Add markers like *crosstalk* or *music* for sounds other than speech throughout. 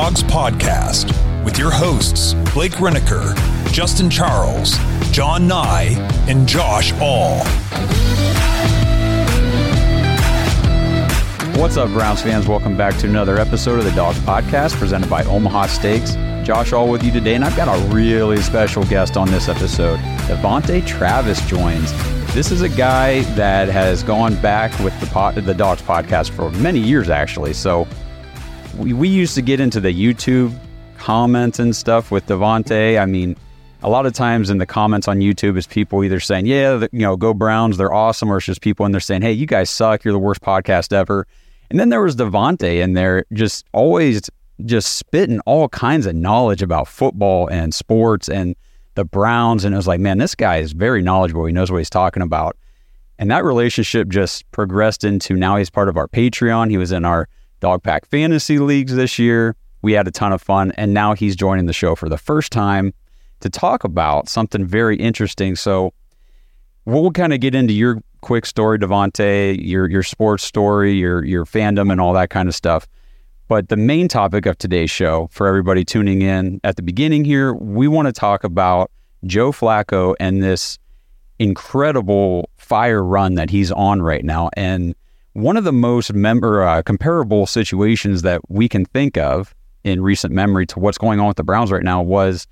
Dawgs Podcast with your hosts, Blake Reniker, Justin Charles, John Nye, and Josh All. What's up, Browns fans? Welcome back to another episode of the Dawgs Podcast presented by Omaha Steaks. Josh All with you today, and I've got a really special guest on this episode. Devonta' Travis joins. This is a guy that has gone back with the pod, the Dawgs Podcast for many years, actually. So we, we used to get into the YouTube comments and stuff with Devonta'. I mean, a lot of times in the comments on YouTube is people either saying, "Yeah, the, you know, go Browns, they're awesome," or it's just people in there saying, "Hey, you guys suck, you're the worst podcast ever." And then there was Devonta' in there, just always just spitting all kinds of knowledge about football and sports and the Browns, and it was like, man, this guy is very knowledgeable. He knows what he's talking about. And that relationship just progressed into now he's part of our Patreon. He was in our Dog Pack Fantasy Leagues this year. We had a ton of fun. And now he's joining the show for the first time to talk about something very interesting. So we'll kind of get into your quick story, Devonta', your your sports story, your your fandom, and all that kind of stuff. But the main topic of today's show, for everybody tuning in at the beginning here, we want to talk about Joe Flacco and this incredible fire run that he's on right now. And one of the most member uh, comparable situations that we can think of in recent memory to what's going on with the Browns right now was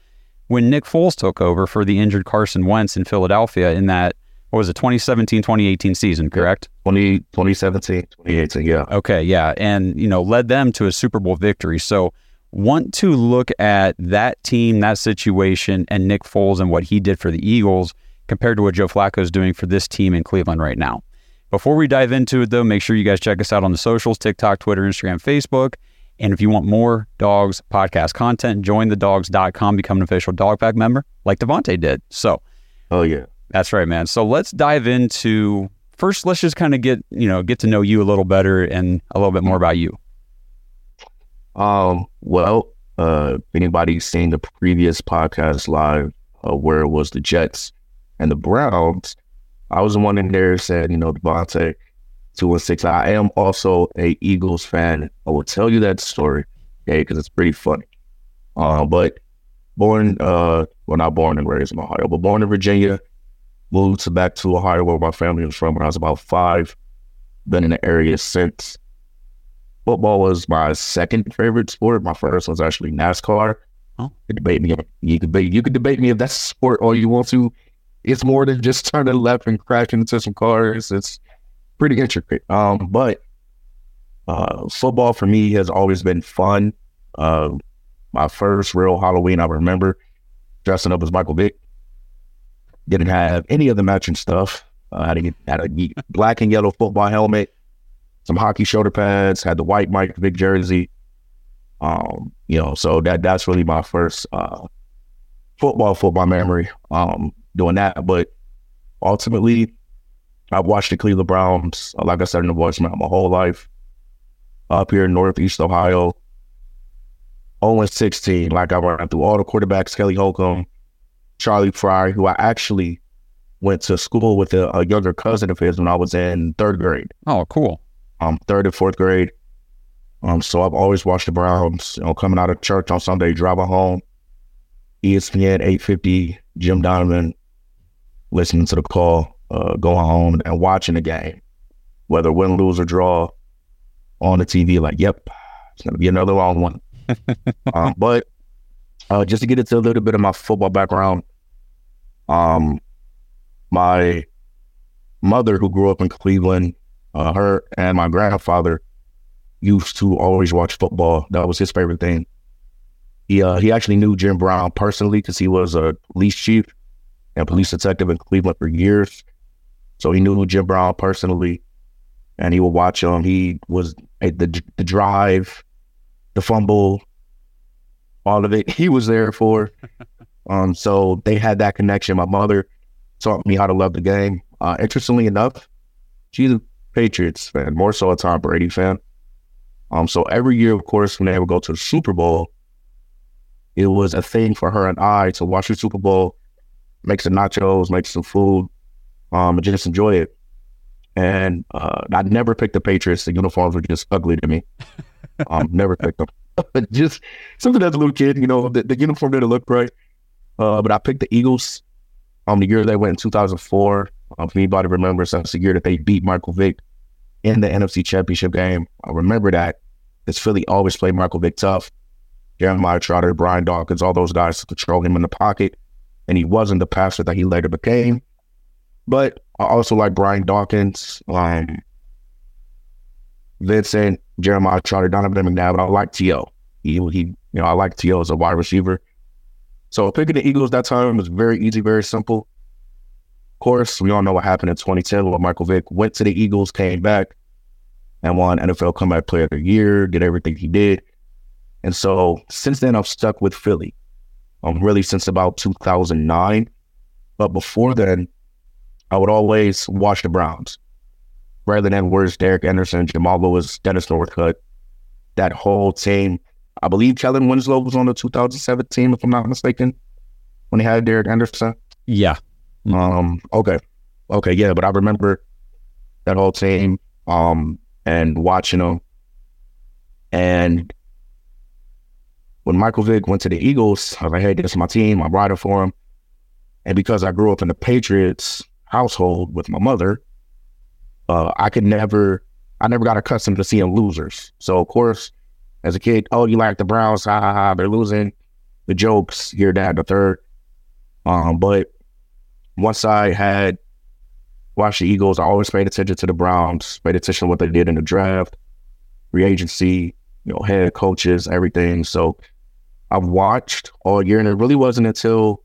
when Nick Foles took over for the injured Carson Wentz in Philadelphia in that what was it 2017 2018 season correct? 20, 2017 2018 yeah. Okay yeah and you know led them to a super bowl victory. So want to look at that team that situation and nick foles and what he did for the eagles compared to what joe flacco is doing for this team in cleveland right now before we dive into it though make sure you guys check us out on the socials tiktok twitter instagram facebook and if you want more dogs podcast content join the dogs.com become an official dog pack member like devonta' did so oh yeah that's right, man. So let's dive into first. Let's just kind of get you know get to know you a little better and a little bit more about you. Um. Well, uh, anybody seen the previous podcast live, uh, where it was the Jets and the Browns, I was the one in there said, you know, Devontae, two and six. I am also a Eagles fan. I will tell you that story, okay, because it's pretty funny. Uh, but born, uh, well, not born and raised in Ohio, but born in Virginia moved to back to Ohio where my family was from when I was about five. Been in the area since. Football was my second favorite sport. My first was actually NASCAR. Oh. You could debate me. You could debate. You could debate me if that's a sport all you want to. It's more than just *laughs* turning left and crashing into some cars. It's pretty intricate. Um, but uh, football for me has always been fun. Uh, my first real Halloween I remember dressing up as Michael Vick didn't have any of the matching stuff. Uh, had a had a black and yellow football helmet, some hockey shoulder pads, had the white Mike Vick jersey. Um, you know, so that that's really my first uh, football football memory. Um, doing that, but ultimately, I've watched the Cleveland Browns, like I said in the voicemail, my whole life. Up here in Northeast Ohio, 0 16. Like I ran through all the quarterbacks, Kelly Holcomb, Charlie Frye, who I actually went to school with a, a, younger cousin of his when I was in third grade. Oh, cool. Um, third and fourth grade. Um, so I've always watched the Browns. You know, coming out of church on Sunday, driving home, ESPN eight fifty, Jim Donovan, listening to the call, uh, going home and watching the game, whether win, lose, or draw, on the TV. Like, yep, it's gonna be another long one. *laughs* um, but uh, just to get into a little bit of my football background, um, my mother, who grew up in Cleveland, uh, her and my grandfather used to always watch football. That was his favorite thing. He uh, he actually knew Jim Brown personally because he was a police chief and police detective in Cleveland for years. So he knew Jim Brown personally, and he would watch him. He was the the drive, the fumble, all of it. He was there for. *laughs* Um, so they had that connection. My mother taught me how to love the game. Uh, interestingly enough, she's a Patriots fan, more so a Tom Brady fan. Um, so every year, of course, when they would go to the Super Bowl, it was a thing for her and I to watch the Super Bowl, make some nachos, make some food, um, and just enjoy it. And uh, I never picked the Patriots. The uniforms were just ugly to me. *laughs* Um, never picked them. *laughs* just something as a little kid, you know, the, the uniform didn't look right. Uh, but I picked the Eagles. Um, the year they went in 2004. Um, if anybody remembers, that's the year that they beat Michael Vick in the NFC Championship game. I remember that because Philly always played Michael Vick tough. Jeremiah Trotter, Brian Dawkins, all those guys to control him in the pocket. And he wasn't the pastor that he later became. But I also like Brian Dawkins, um, Vincent, Jeremiah Trotter, Donovan McNabb, but I like T.O. He, he, you know, I like T.O. as a wide receiver. So picking the Eagles that time was very easy, very simple. Of course, we all know what happened in 2010 when Michael Vick went to the Eagles, came back, and won NFL Comeback Player of the Year, did everything he did. And so since then, I've stuck with Philly, um, really since about 2009. But before then, I would always watch the Browns. Braylon Edwards, Derek Anderson, Jamal Lewis, Dennis Northcutt, that whole team. I believe Kellen Winslow was on the 2017, if I'm not mistaken, when he had Derek Anderson. Yeah. Um. Okay. Okay. Yeah. But I remember that whole team. Um. And watching them. And when Michael Vick went to the Eagles, I was like, "Hey, this is my team. I'm riding for him." And because I grew up in the Patriots household with my mother, uh, I could never, I never got accustomed to seeing losers. So of course, as a kid, oh, you like the Browns? Ha ha ha! They're losing. The jokes here, that, the third. Um, but once I had watched the Eagles, I always paid attention to the Browns, paid attention to what they did in the draft, free agency, you know, head coaches, everything. So I've watched all year, and it really wasn't until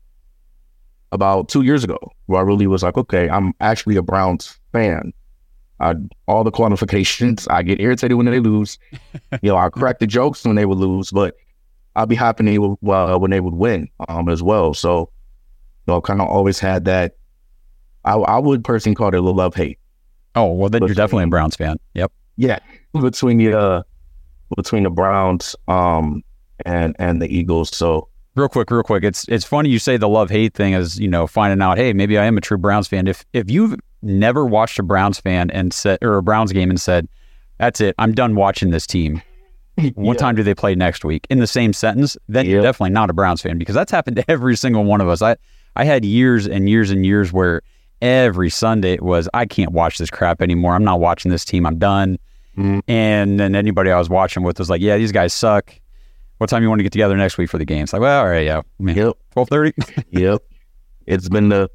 about two years ago where I really was like, okay, I'm actually a Browns fan. I, all the qualifications, I get irritated when they lose. *laughs* you know, I crack the jokes when they would lose, but I'd be happy they would, well, when they would win um, as well. So, you know, I kind of always had that. I, I would personally call it a little love hate. Oh well, then you're definitely a Browns fan. Yep. Yeah, between the uh, between the Browns um, and and the Eagles. So real quick, real quick, it's it's funny you say the love hate thing is you know finding out. Hey, maybe I am a true Browns fan. If if you've never watched a Browns fan and said or a Browns game and said, "That's it, I'm done watching this team." *laughs* What Yeah. time do they play next week? In the same sentence, then you're definitely not a Browns fan because that's happened to *laughs* every single one of us. I I had years and years and years where every Sunday it was I can't watch this crap anymore. I'm not watching this team. I'm done. Mhm. And then anybody I was watching with was like, "Yeah, these guys suck. What time you want to get together next week for the games?" Like, well, all right, yeah, Yep. twelve thirty. *laughs* yep. It's been the.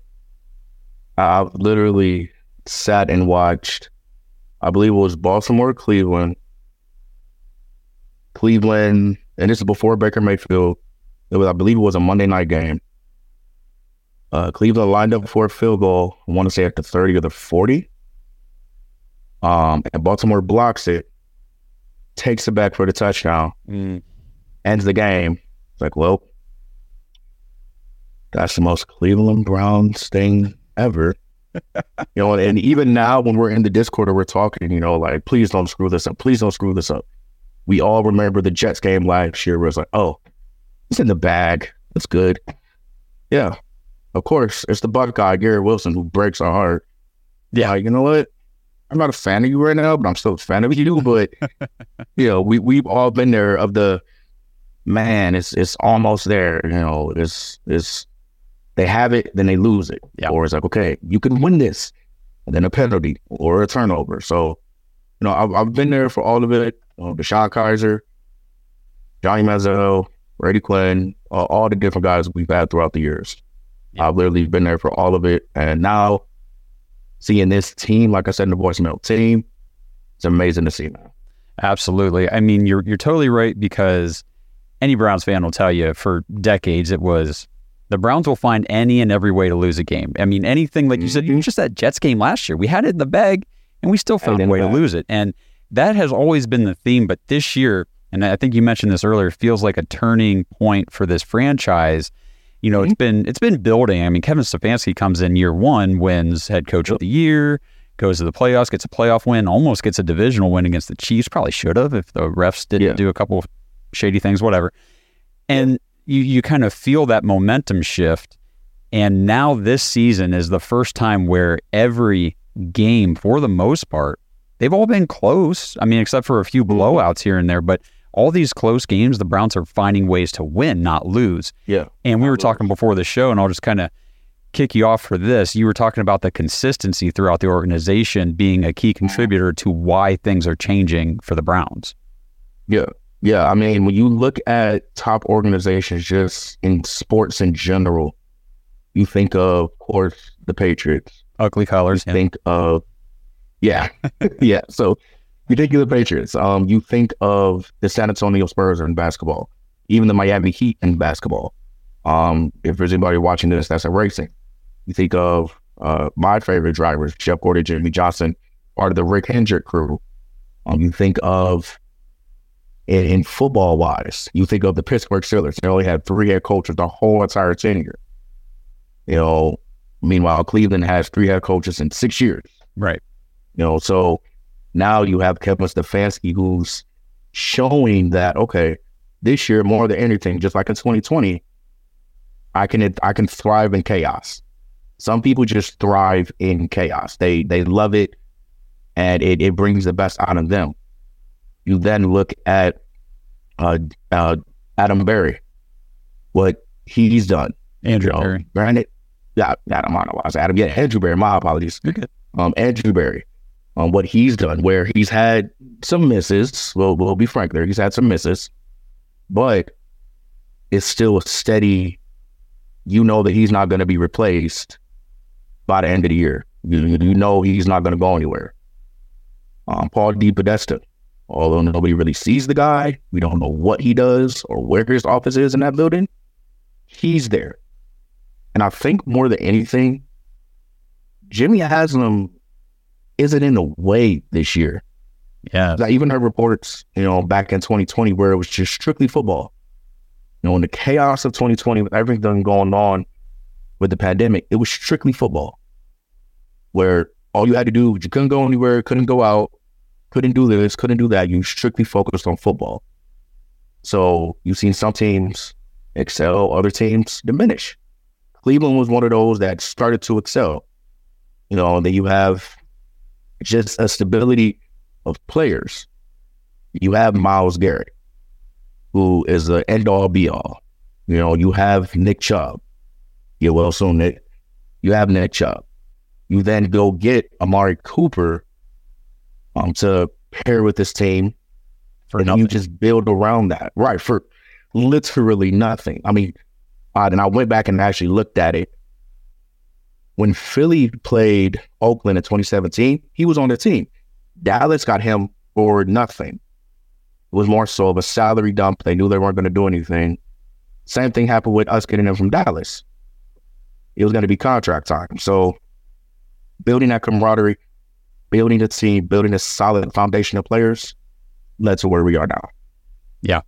I've literally sat and watched. I believe it was Baltimore, Cleveland, Cleveland, and this is before Baker Mayfield. It was, I believe, it was a Monday night game. Uh, Cleveland lined up for a field goal. I want to say at the thirty or the forty. Um, and Baltimore blocks it, takes it back for the touchdown, ends the game. It's like, well, that's the most Cleveland Browns thing ever. *laughs* you know, and even now when we're in the Discord or we're talking, you know, like, please don't screw this up. Please don't screw this up. We all remember the Jets game last year where it's like, oh, it's in the bag. It's good. Yeah. Of course, it's the Buckeye, Garrett Wilson, who breaks our heart. Yeah, you know what? I'm not a fan of you right now, but I'm still a fan of you. But *laughs* you know, we we've all been there of the man, it's it's almost there. You know, it's it's they have it, then they lose it. Yeah. Or it's like, okay, you can win this, and then a penalty or a turnover. So, you know, I've, I've been there for all of it. Uh, DeShone Kizer, Johnny Manziel, Brady Quinn, uh, all the different guys we've had throughout the years. I've literally been there for all of it, and now seeing this team, like I said in the voicemail, team, it's amazing to see now. Absolutely. I mean, you're you're totally right because any Browns fan will tell you for decades it was the Browns will find any and every way to lose a game. I mean, anything like you said, even just that Jets game last year, we had it in the bag and we still found a way to lose it. And that has always been the theme. But this year, and I think you mentioned this earlier, feels like a turning point for this franchise. You know, mm-hmm. it's been it's been building. I mean, Kevin Stefanski comes in year one, wins head coach of the year, goes to the playoffs, gets a playoff win, almost gets a divisional win against the Chiefs. Probably should have if the refs didn't yeah. do a couple shady things, whatever. And you you kind of feel that momentum shift. And now this season is the first time where every game, for the most part, they've all been close. I mean, except for a few mm-hmm. blowouts here and there, but all these close games, the Browns are finding ways to win, not lose. Yeah. And we were talking before the show, and I'll just kind of kick you off for this. You were talking about the consistency throughout the organization being a key mm-hmm. contributor to why things are changing for the Browns. Yeah. Yeah, I mean, when you look at top organizations just in sports in general, you think of, of course, the Patriots. Ugly colors. You yeah. think of, yeah, *laughs* yeah. So you think of the Patriots. Um, you think of the San Antonio Spurs in basketball, even the Miami Heat in basketball. Um, if there's anybody watching this that's a racing, you think of uh, my favorite drivers, Jeff Gordon, Jimmie Johnson, part of the Rick Hendrick crew. Um, you think of in, in football wise, you think of the Pittsburgh Steelers. They only had three head coaches the whole entire tenure. You know, meanwhile, Cleveland has three head coaches in six years. Right. You know, so now you have Kevin Stefanski who's showing that, okay, this year more than anything, just like in 2020, I can I can thrive in chaos. Some people just thrive in chaos. They they love it and it, it brings the best out of them. You then look at uh, uh, Adam Berry, what he's done. Andrew you know, Berry. Granted, yeah, Adam, I don't know why I said Adam. Yeah, Andrew Berry. My apologies. Um, Andrew Berry, um, what he's done, where he's had some misses. Well, we'll be frank there. He's had some misses, but it's still a steady. You know that he's not going to be replaced by the end of the year. You, you know he's not going to go anywhere. Um, Paul DePodesta, although nobody really sees the guy, we don't know what he does or where his office is in that building. He's there. And I think more than anything, Jimmy Haslam isn't in the way this year. Yeah. I even heard reports, you know, back in 2020 where it was just strictly football. You know, in the chaos of 2020 with everything going on with the pandemic, it was strictly football. Where all you had to do, was you couldn't go anywhere, couldn't go out, couldn't do this, couldn't do that. You strictly focused on football. So you've seen some teams excel, other teams diminish. Cleveland was one of those that started to excel. You know, then you have just a stability of players. You have Myles Garrett, who is the end all be all. You know, you have Nick Chubb. Yeah, well, so Nick, you have Nick Chubb. You then go get Amari Cooper, um, to pair with this team. For and nothing. you just build around that. Right. For literally nothing. I mean, uh, and I went back and actually looked at it. When Philly played Oakland in 2017, he was on the team. Dallas got him for nothing. It was more so of a salary dump. They knew they weren't going to do anything. Same thing happened with us getting him from Dallas. It was going to be contract time. So building that camaraderie, building a team, building a solid foundation of players led to where we are now. Yeah.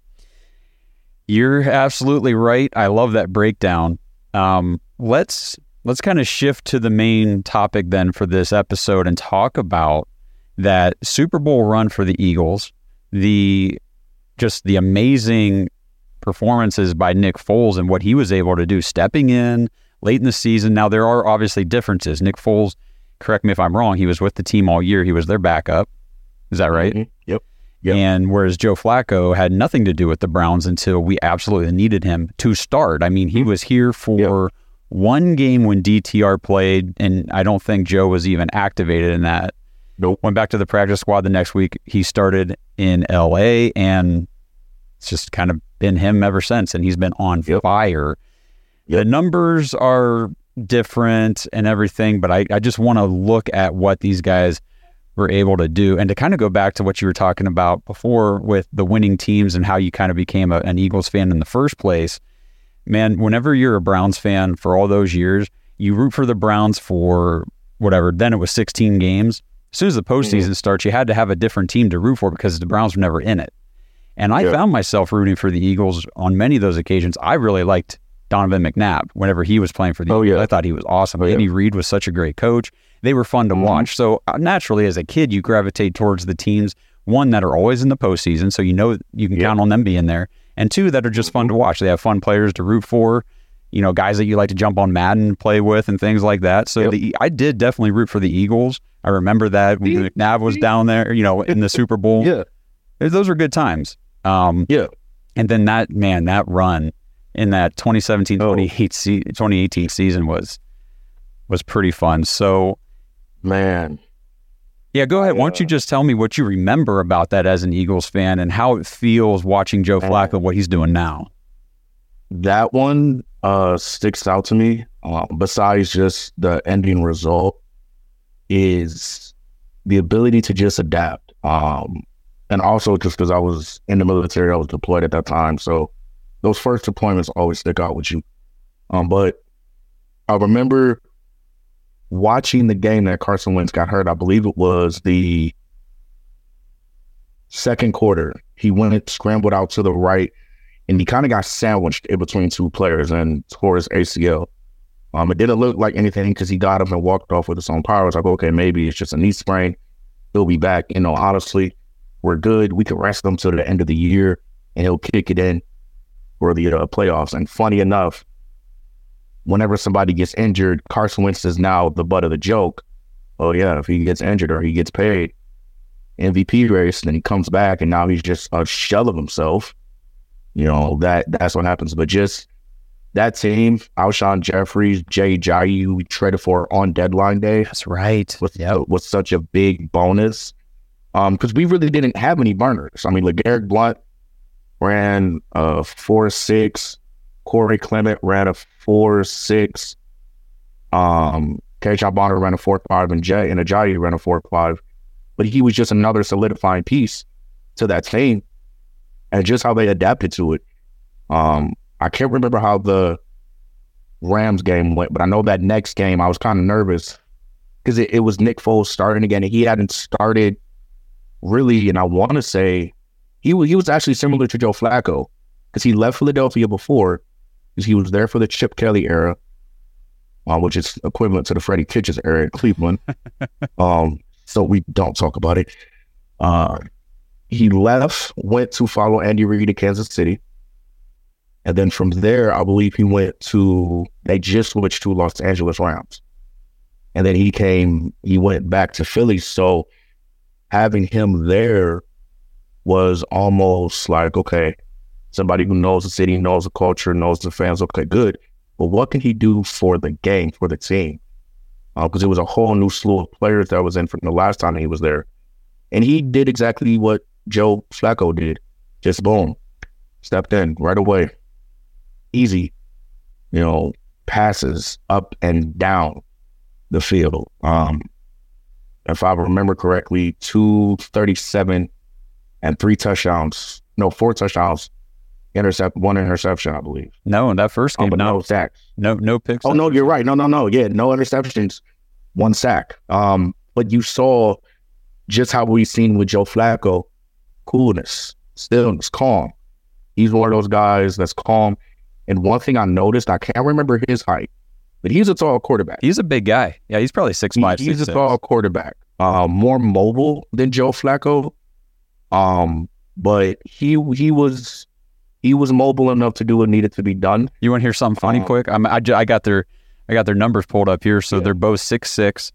You're absolutely right. I love that breakdown. Um, let's let's kind of shift to the main topic then for this episode and talk about that Super Bowl run for the Eagles, the just the amazing performances by Nick Foles and what he was able to do stepping in late in the season. Now there are obviously differences. Nick Foles correct me if I'm wrong, he was with the team all year. He was their backup. Is that right? Mm-hmm. Yep. Yep. And whereas Joe Flacco had nothing to do with the Browns until we absolutely needed him to start. I mean, he mm-hmm. was here for yep. one game when DTR played, and I don't think Joe was even activated in that. Nope. Went back to the practice squad the next week. He started in LA, and it's just kind of been him ever since, and he's been on yep. fire. The numbers are different and everything, but I, I just want to look at what these guys were able to do. And to kind of go back to what you were talking about before with the winning teams and how you kind of became a, an Eagles fan in the first place, man, whenever you're a Browns fan for all those years, you root for the Browns for whatever. Then it was 16 games. As soon as the postseason mm-hmm. starts, you had to have a different team to root for because the Browns were never in it. And I yeah. found myself rooting for the Eagles on many of those occasions. I really liked Donovan McNabb whenever he was playing for the oh, Eagles. Yeah. I thought he was awesome. Oh, Andy yeah. Reid was such a great coach. They were fun to mm-hmm. watch. So uh, naturally, as a kid, you gravitate towards the teams one that are always in the postseason, so you know you can count on them being there, and two that are just fun to watch. They have fun players to root for. You know, guys that you like to jump on Madden, play with, and things like that. So yep. the, I did definitely root for the Eagles. I remember that when McNabb was down there, you know, in the Super Bowl. *laughs* yeah, those are good times. Um, yeah. And then that man, that run in that 2017 2018 season was was pretty fun. So, man, yeah, go ahead. Why don't you just tell me what you remember about that as an Eagles fan and how it feels watching Joe Flacco, what he's doing now? That one uh, sticks out to me. Uh, besides just the ending result, is the ability to just adapt. Um, and also just because I was in the military, I was deployed at that time. So those first deployments always stick out with you. Um, but I remember watching the game that Carson Wentz got hurt. I believe it was the second quarter. He went scrambled out to the right, and he kind of got sandwiched in between two players and tore his ACL. Um, it didn't look like anything because he got up and walked off with his own power. I was like, okay, maybe it's just a knee sprain. He'll be back. You know, honestly, we're good. We can rest him till the end of the year, and he'll kick it in for the uh, playoffs. And funny enough, whenever somebody gets injured, Carson Wentz is now the butt of the joke. Oh yeah, if he gets injured or he gets paid, MVP race, then he comes back and now he's just a shell of himself. You know that that's what happens. But just that team, Alshon Jeffries, Jay Ajayi, we traded for on deadline day. That's right. With yep. was such a big bonus because um, we really didn't have any burners. I mean, like Eric Blount ran a four six. Corey Clement ran a four six. Um, KJ Bonner ran a four five, and Jay and Ajayi ran a four five. But he was just another solidifying piece to that team, and just how they adapted to it. Um, I can't remember how the Rams game went, but I know that next game I was kind of nervous because it, it was Nick Foles starting again, and he hadn't started really, and I want to say he was he was actually similar to Joe Flacco because he left Philadelphia before because he was there for the Chip Kelly era, uh, which is equivalent to the Freddie Kitchens era in Cleveland. *laughs* um, so we don't talk about it. Uh, he left, went to follow Andy Reid to Kansas City. And then from there, I believe he went to, they just switched to Los Angeles Rams. And then he came, he went back to Philly. So having him there was almost like, okay, somebody who knows the city, knows the culture, knows the fans. Okay, good. But what can he do for the game, for the team? Because uh, it was a whole new slew of players that was in from the last time he was there. And he did exactly what Joe Flacco did. Just boom, stepped in right away. Easy, you know, passes up and down the field. Um, if I remember correctly, 237 and three touchdowns. No, four touchdowns. Intercept one interception, I believe. No, in that first oh, game, oh, no, no sacks. No, no picks. Oh no, you're right. No, no, no. Yeah, no interceptions, one sack. Um, but you saw just how we've seen with Joe Flacco, coolness, stillness, calm. He's one of those guys that's calm. And one thing I noticed, I can't remember his height, but he's a tall quarterback. He's a big guy. Yeah, he's probably six five. He's six, a tall quarterback. Uh, more mobile than Joe Flacco. Um, but he he was he was mobile enough to do what needed to be done. You want to hear something funny um, quick? I'm, I, I got their I got their numbers pulled up here. So yeah. they're both six six.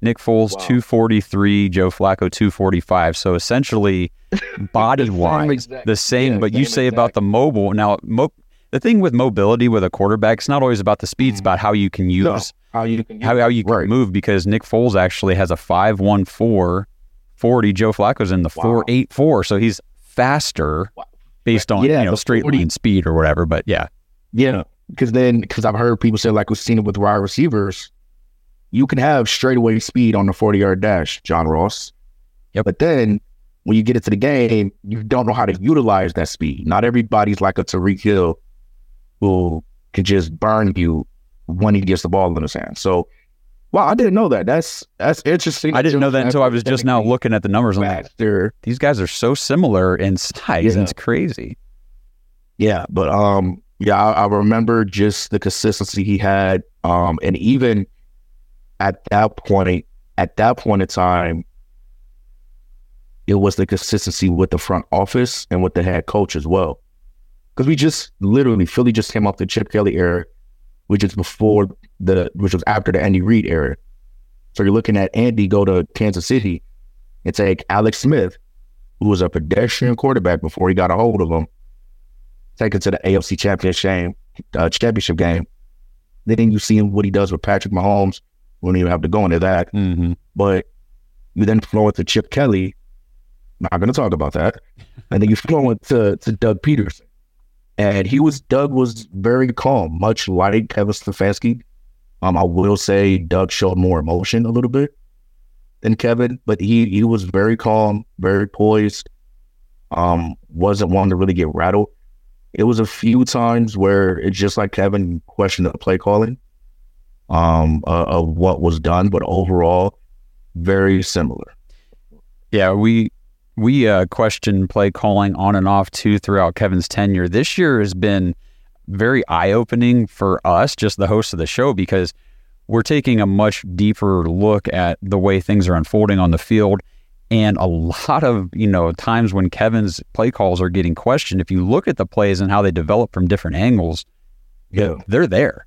Nick Foles wow. 243, Joe Flacco 245. So essentially, *laughs* body wise, the same. Yeah, but same you say exact. about the mobile now. Mo- the thing with mobility with a quarterback, it's not always about the speed; it's mm. about how you can use no, how you can how, how you can right. move. Because Nick Foles actually has a five one four 40. Joe Flacco's in the wow. 484. So he's faster based on, yeah, you know, straight 40. line speed or whatever. But yeah. Yeah. Because then, because I've heard people say, like we've seen it with wide receivers, you can have straightaway speed on the 40 yard dash, John Ross. Yep. But then when you get into the game, you don't know how to utilize that speed. Not everybody's like a Tyreek Hill who can just burn you when he gets the ball in his hand. So, wow, I didn't know that. That's that's interesting. I didn't know that until I was just now looking at the numbers. Like, these guys are so similar in size. Yeah. It's crazy. Yeah, but um, yeah, I, I, remember just the consistency he had, um, and even at that point, at that point in time, it was the consistency with the front office and with the head coach as well. Because we just literally Philly just came off the Chip Kelly era, which is before the which was after the Andy Reid era. So you're looking at Andy go to Kansas City and take Alex Smith, who was a pedestrian quarterback before he got a hold of him, take it to the AFC championship game, uh, championship game. Then you see him what he does with Patrick Mahomes. We don't even have to go into that. Mm-hmm. But you then flow into Chip Kelly. Not going to talk about that. and then you flow into to Doug Pederson. And he was Doug was very calm, much like Kevin Stefanski. Um, I will say Doug showed more emotion a little bit than Kevin, but he he was very calm, very poised. Um, wasn't one to really get rattled. It was a few times where it's just like Kevin questioned the play calling um, uh, of what was done, but overall, very similar. Yeah, we we uh, question play calling on and off too throughout Kevin's tenure. This year has been very eye opening for us, just the host of the show, because we're taking a much deeper look at the way things are unfolding on the field and a lot of, you know, times when Kevin's play calls are getting questioned, if you look at the plays and how they develop from different angles, yeah. they're there.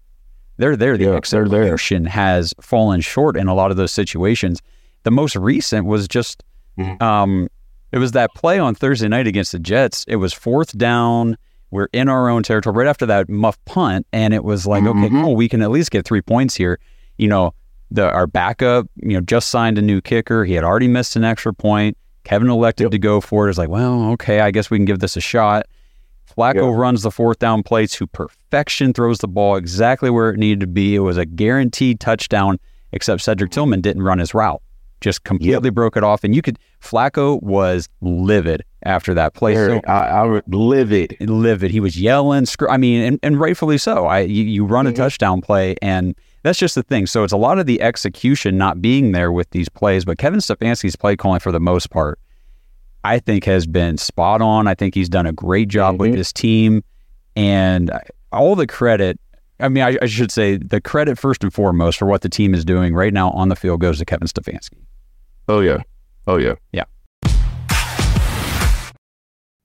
They're there. The yeah, execution has fallen short in a lot of those situations. The most recent was just mm-hmm. um, it was that play on Thursday night against the Jets. It was fourth down. We're in our own territory right after that muff punt, and it was like, mm-hmm. okay, cool, we can at least get three points here. You know, the our backup, you know, just signed a new kicker. He had already missed an extra point. Kevin elected yep. to go for it. It's like, well, okay, I guess we can give this a shot. Flacco yep. runs the fourth down play to perfection, throws the ball exactly where it needed to be. It was a guaranteed touchdown, except Cedric Tillman didn't run his route. Just completely yep. broke it off. And you could, Flacco was livid after that play. so, I, I livid. Livid. He was yelling. Screw, I mean, and, and rightfully so. I You, you run mm-hmm. a touchdown play and – that's just the thing. So it's a lot of the execution not being there with these plays, but Kevin Stefanski's play calling for the most part, I think has been spot on. I think he's done a great job mm-hmm. with this team, and all the credit. I mean, I, I, should say the credit first and foremost for what the team is doing right now on the field goes to Kevin Stefanski. Oh yeah, oh yeah, yeah.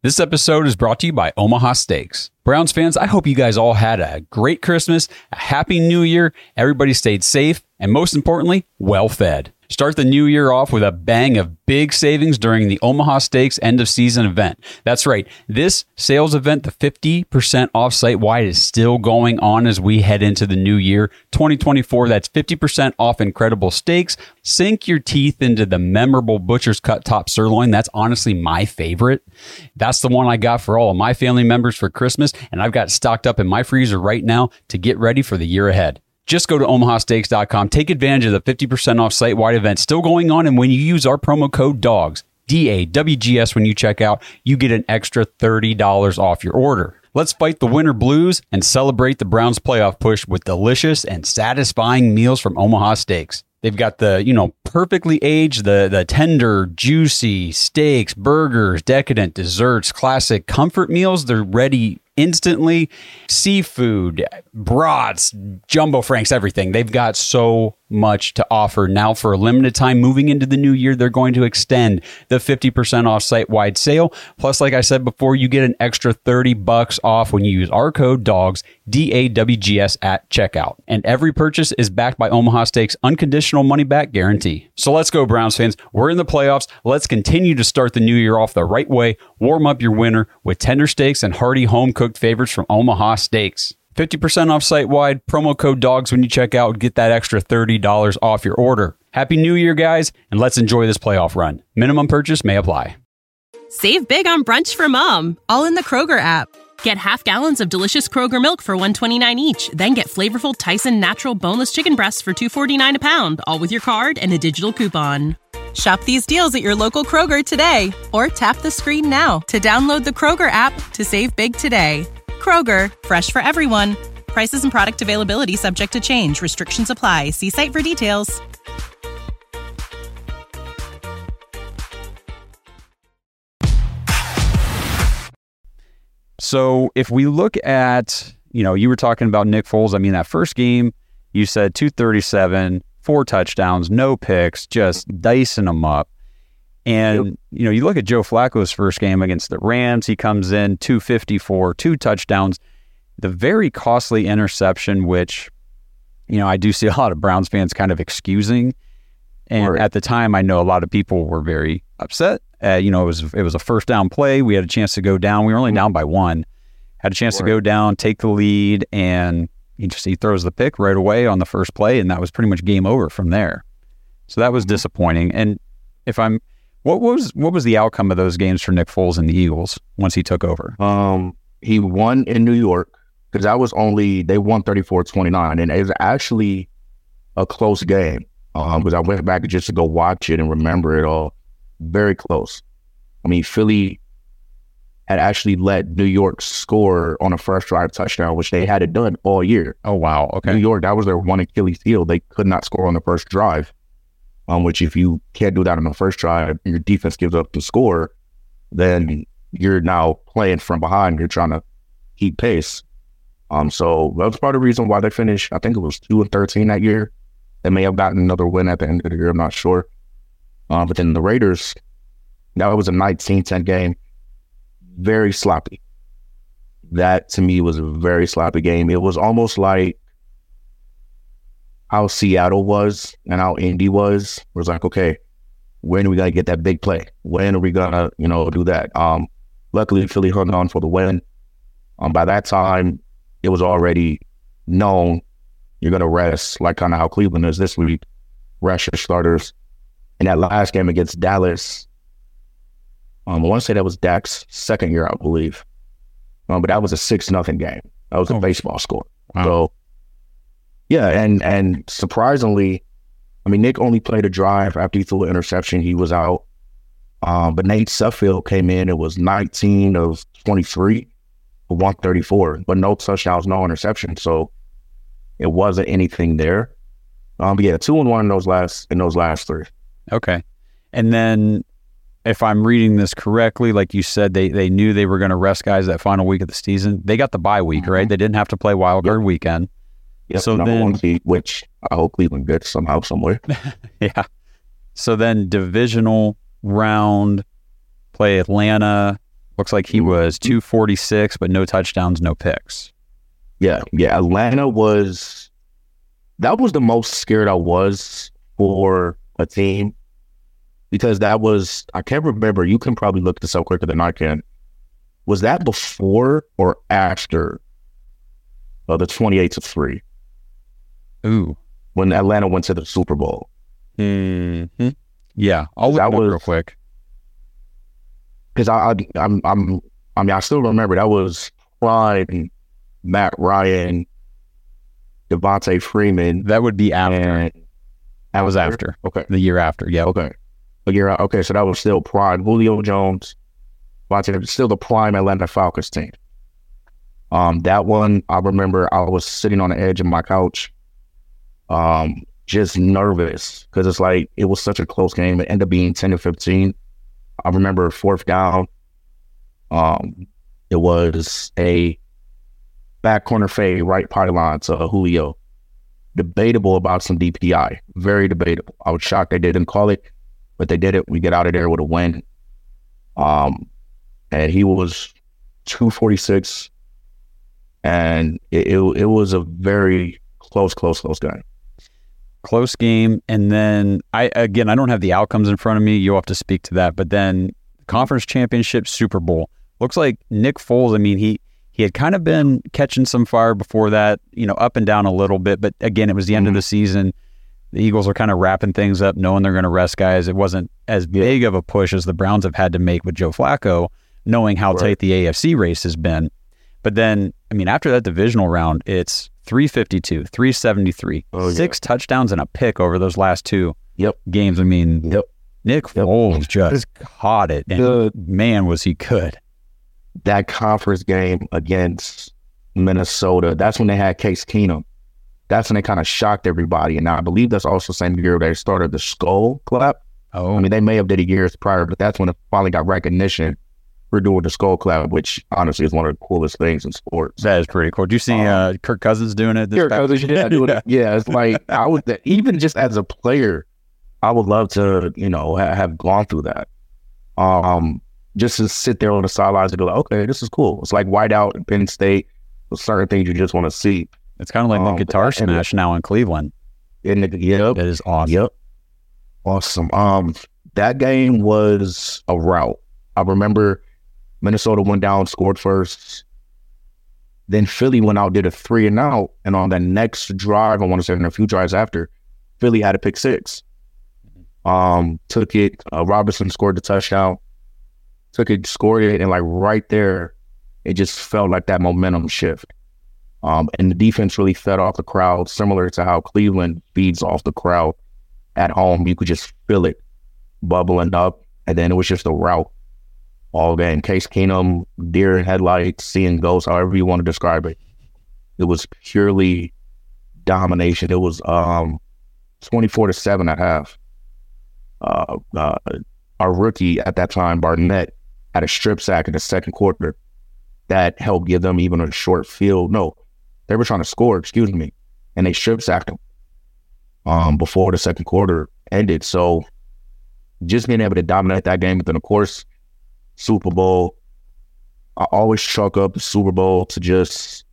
This episode is brought to you by Omaha Steaks. Browns fans, I hope you guys all had a great Christmas, a happy new year, everybody stayed safe, and most importantly, well fed. Start the new year off with a bang of big savings during the Omaha Steaks end of season event. That's right. This sales event, the 50% off site wide, is still going on as we head into the new year 2024. That's 50% off incredible steaks. Sink your teeth into the memorable butcher's cut top sirloin. That's honestly my favorite. That's the one I got for all of my family members for Christmas, and I've got stocked up in my freezer right now to get ready for the year ahead. Just go to omahasteaks.com. Take advantage of the 50% off site wide event still going on. And when you use our promo code DAWGS, D A W G S, when you check out, you get an extra $30 off your order. Let's fight the winter blues and celebrate the Browns playoff push with delicious and satisfying meals from Omaha Steaks. They've got the, you know, perfectly aged, the the tender, juicy steaks, burgers, decadent desserts, classic comfort meals. They're ready instantly. Seafood, brats, jumbo franks, everything. They've got so much to offer now for a limited time. Moving into the new year, they're going to extend the 50% off site wide sale. Plus, like I said before, you get an extra 30 bucks off when you use our code DAWGS, D A W G S at checkout. And every purchase is backed by Omaha Steaks unconditional money back guarantee. So let's go, Browns fans. We're in the playoffs. Let's continue to start the new year off the right way. Warm up your winter with tender steaks and hearty home favorites from Omaha Steaks. 50% off site wide. Promo code DAWGS when you check out. Get that extra $30 off your order. Happy New Year, guys, and let's enjoy this playoff run. Minimum purchase may apply. Save big on brunch for mom, all in the Kroger app. Get half gallons of delicious Kroger milk for 129 each, then get flavorful Tyson natural boneless chicken breasts for 249 a pound, all with your card and a digital coupon. Shop these deals at your local Kroger today or tap the screen now to download the Kroger app to save big today. Kroger, fresh for everyone. Prices and product availability subject to change. Restrictions apply. See site for details. So if we look at, you know, you were talking about Nick Foles. I mean, that first game, you said 237, four touchdowns, no picks, just dicing them up. And, yep. you know, you look at Joe Flacco's first game against the Rams, he comes in 254, two touchdowns, the very costly interception, which, you know, I do see a lot of Browns fans kind of excusing. And right. at the time, I know a lot of people were very upset. Uh, you know, it was it was a first down play. We had a chance to go down. We were only mm-hmm. down by one. Had a chance right. to go down, take the lead, and he just he throws the pick right away on the first play, and that was pretty much game over from there. So that was disappointing. And if I'm what was what was the outcome of those games for Nick Foles and the Eagles once he took over? Um, he won in New York because that was only they won 34-29 and it was actually a close game. Um, because I went back just to go watch it and remember it all. Very close. I mean, Philly had actually let New York score on a first drive touchdown, which they hadn't done all year. Oh wow. Okay. New York, that was their one Achilles heel. They could not score on the first drive um, which if you can't do that on the first drive, your defense gives up the score, then you're now playing from behind. You're trying to keep pace. Um, so that's part of the reason why they finished. I think it was two and thirteen that year. They may have gotten another win at the end of the year. I'm not sure. Um, but then the Raiders, that was a 19-10 game, very sloppy. That to me was a very sloppy game. It was almost like how Seattle was and how Indy was, was like, okay, when are we gonna get that big play? When are we gonna, you know, do that? Um, luckily Philly hung on for the win. Um, by that time, it was already known you're gonna rest, like kind of how Cleveland is this week, rest your starters. In that last game against Dallas, um, I want to say that was Dak's second year, I believe. Um, but that was a six nothing game. That was a oh. baseball score. Wow. So yeah, and and surprisingly, I mean, Nick only played a drive after he threw an interception. He was out. Um, but Nate Sudfeld came in. It was 19 of 23 for 134, but no touchdowns, no interception. So it wasn't anything there. Um, but yeah, two and one in those last in those last three. Okay, and then if I'm reading this correctly, like you said, they they knew they were going to rest guys that final week of the season. They got the bye week, mm-hmm. right? They didn't have to play wild card yep. weekend. Yep, so number then, one seed, which I hope Cleveland gets somehow, somewhere. *laughs* yeah. So then divisional round, play Atlanta. Looks like he mm-hmm. was 246, but no touchdowns, no picks. Yeah. Yeah. Atlanta was, that was the most scared I was for a team because that was, I can't remember. You can probably look this up quicker than I can. Was that before or after uh, the 28 to 3? Ooh. When Atlanta went to the Super Bowl. Mm-hmm. Yeah, I'll look that was, real quick. Because I, I, I'm, I'm, I mean, I still remember that was prime Matt Ryan, Devonta Freeman. That would be after. That was after. Okay. The year after. Yeah. Okay. A year. Okay. So that was still prime Julio Jones. Devontae, still the prime Atlanta Falcons team. Um, that one I remember I was sitting on the edge of my couch um, just nervous because it's like it was such a close game. It ended up being 10 to 15. I remember fourth down. Um, it was a back corner fade, right pylon to Julio. Debatable about some DPI. Very debatable. I was shocked they didn't call it, but they did it. We get out of there with a win. Um, and he was 246, and it, it, it was a very close, close, close game close game. And then I again, I don't have the outcomes in front of me. You'll have to speak to that. But then conference championship, Super Bowl. Looks like Nick Foles. I mean, he he had kind of been catching some fire before that, you know, up and down a little bit. But again, it was the end mm-hmm. of the season. The Eagles are kind of wrapping things up, knowing they're going to rest guys. It wasn't as big of a push as the Browns have had to make with Joe Flacco, knowing how right. tight the AFC race has been. But then, I mean, after that divisional round, it's 352, 373, oh, six yeah. touchdowns and a pick over those last two yep. games. I mean, yep. Nick yep. Foles just caught it, and man, was he good. That conference game against Minnesota. That's when they had Case Keenum. That's when they kind of shocked everybody. And now I believe that's also the same year they started the skull clap. Oh, I mean, they may have did it years prior, but that's when it finally got recognition for doing the skull clap, which honestly is one of the coolest things in sports. that is pretty cool. Do you see uh, Kirk Cousins doing it? This Kirk Cousins, *laughs* yeah, doing it. yeah, it's like I would even just as a player, I would love to, you know, ha- have gone through that. Um, just to sit there on the sidelines and go, like, okay, this is cool. It's like whiteout in Penn State. There's certain things you just want to see. It's kind of like Um, the guitar and- smash now in Cleveland. In the yep, It is awesome. Yep. Awesome. Um, that game was a rout. I remember Minnesota went down, scored first. Then Philly went out, did a three and out, and on the next drive, I want to say in a few drives after, Philly had a pick six. Um, took it. Uh, Robinson scored the touchdown. Took it, scored it, and like right there, it just felt like that momentum shift. Um, and the defense really fed off the crowd, similar to how Cleveland feeds off the crowd at home. You could just feel it bubbling up, and then it was just a rout all game. Case Keenum, deer in headlights, seeing ghosts, however you want to describe it. It was purely domination. It was um, twenty-four to seven at half. Uh, uh, our rookie at that time, Barnett, had a strip sack in the second quarter that helped give them even a short field. No, they were trying to score, excuse me, and they strip sacked him um, before the second quarter ended. So just being able to dominate that game, but then of course, Super Bowl. I always chalk up the Super Bowl to just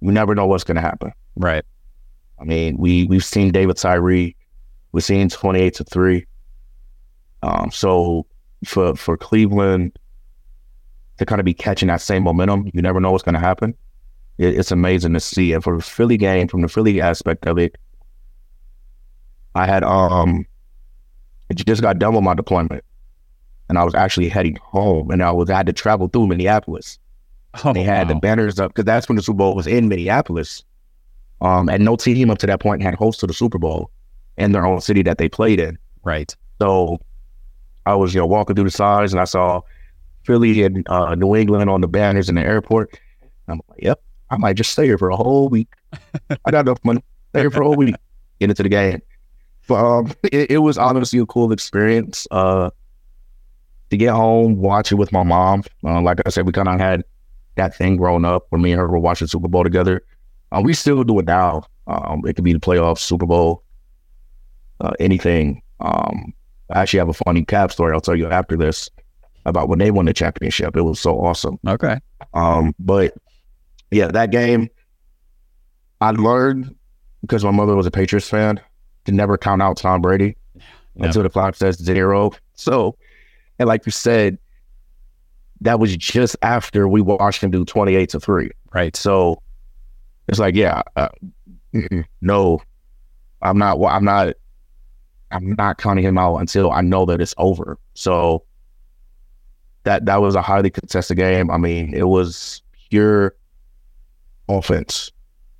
you never know what's going to happen. Right. I mean, we we've seen David Tyree, we've seen twenty eight to three. Um, so for for Cleveland to kind of be catching that same momentum, you never know what's going to happen. It, it's amazing to see. And for the Philly game, from the Philly aspect of it, I had um, it just got done with my deployment, and I was actually heading home, and I was I had to travel through Minneapolis. Oh, They had the banners up because that's when the Super Bowl was in Minneapolis. Um, and no team up to that point had hosted the Super Bowl in their own city that they played in. right. So I was, you know, walking through the signs and I saw Philly and uh, New England on the banners in the airport. I'm like, yep, I might just stay here for a whole week. I got enough money. Stay here for a whole week. Get into the game. But um, *laughs* it, it was honestly a cool experience. Uh, to get home, watch it with my mom. Uh, like I said, we kind of had that thing growing up when me and her were watching Super Bowl together. Uh, we still do it now. Um, it could be the playoffs, Super Bowl, uh, anything. Um, I actually have a funny cap story I'll tell you after this about when they won the championship. It was so awesome. Okay. Um, but yeah, that game, I learned because my mother was a Patriots fan to never count out Tom Brady Yeah. until the clock says zero. So, and like you said, that was just after we watched him do 28 to 3. Right. So it's like, yeah, uh, no, I'm not, I'm not, I'm not counting him out until I know that it's over. So that, that was a highly contested game. I mean, it was pure offense,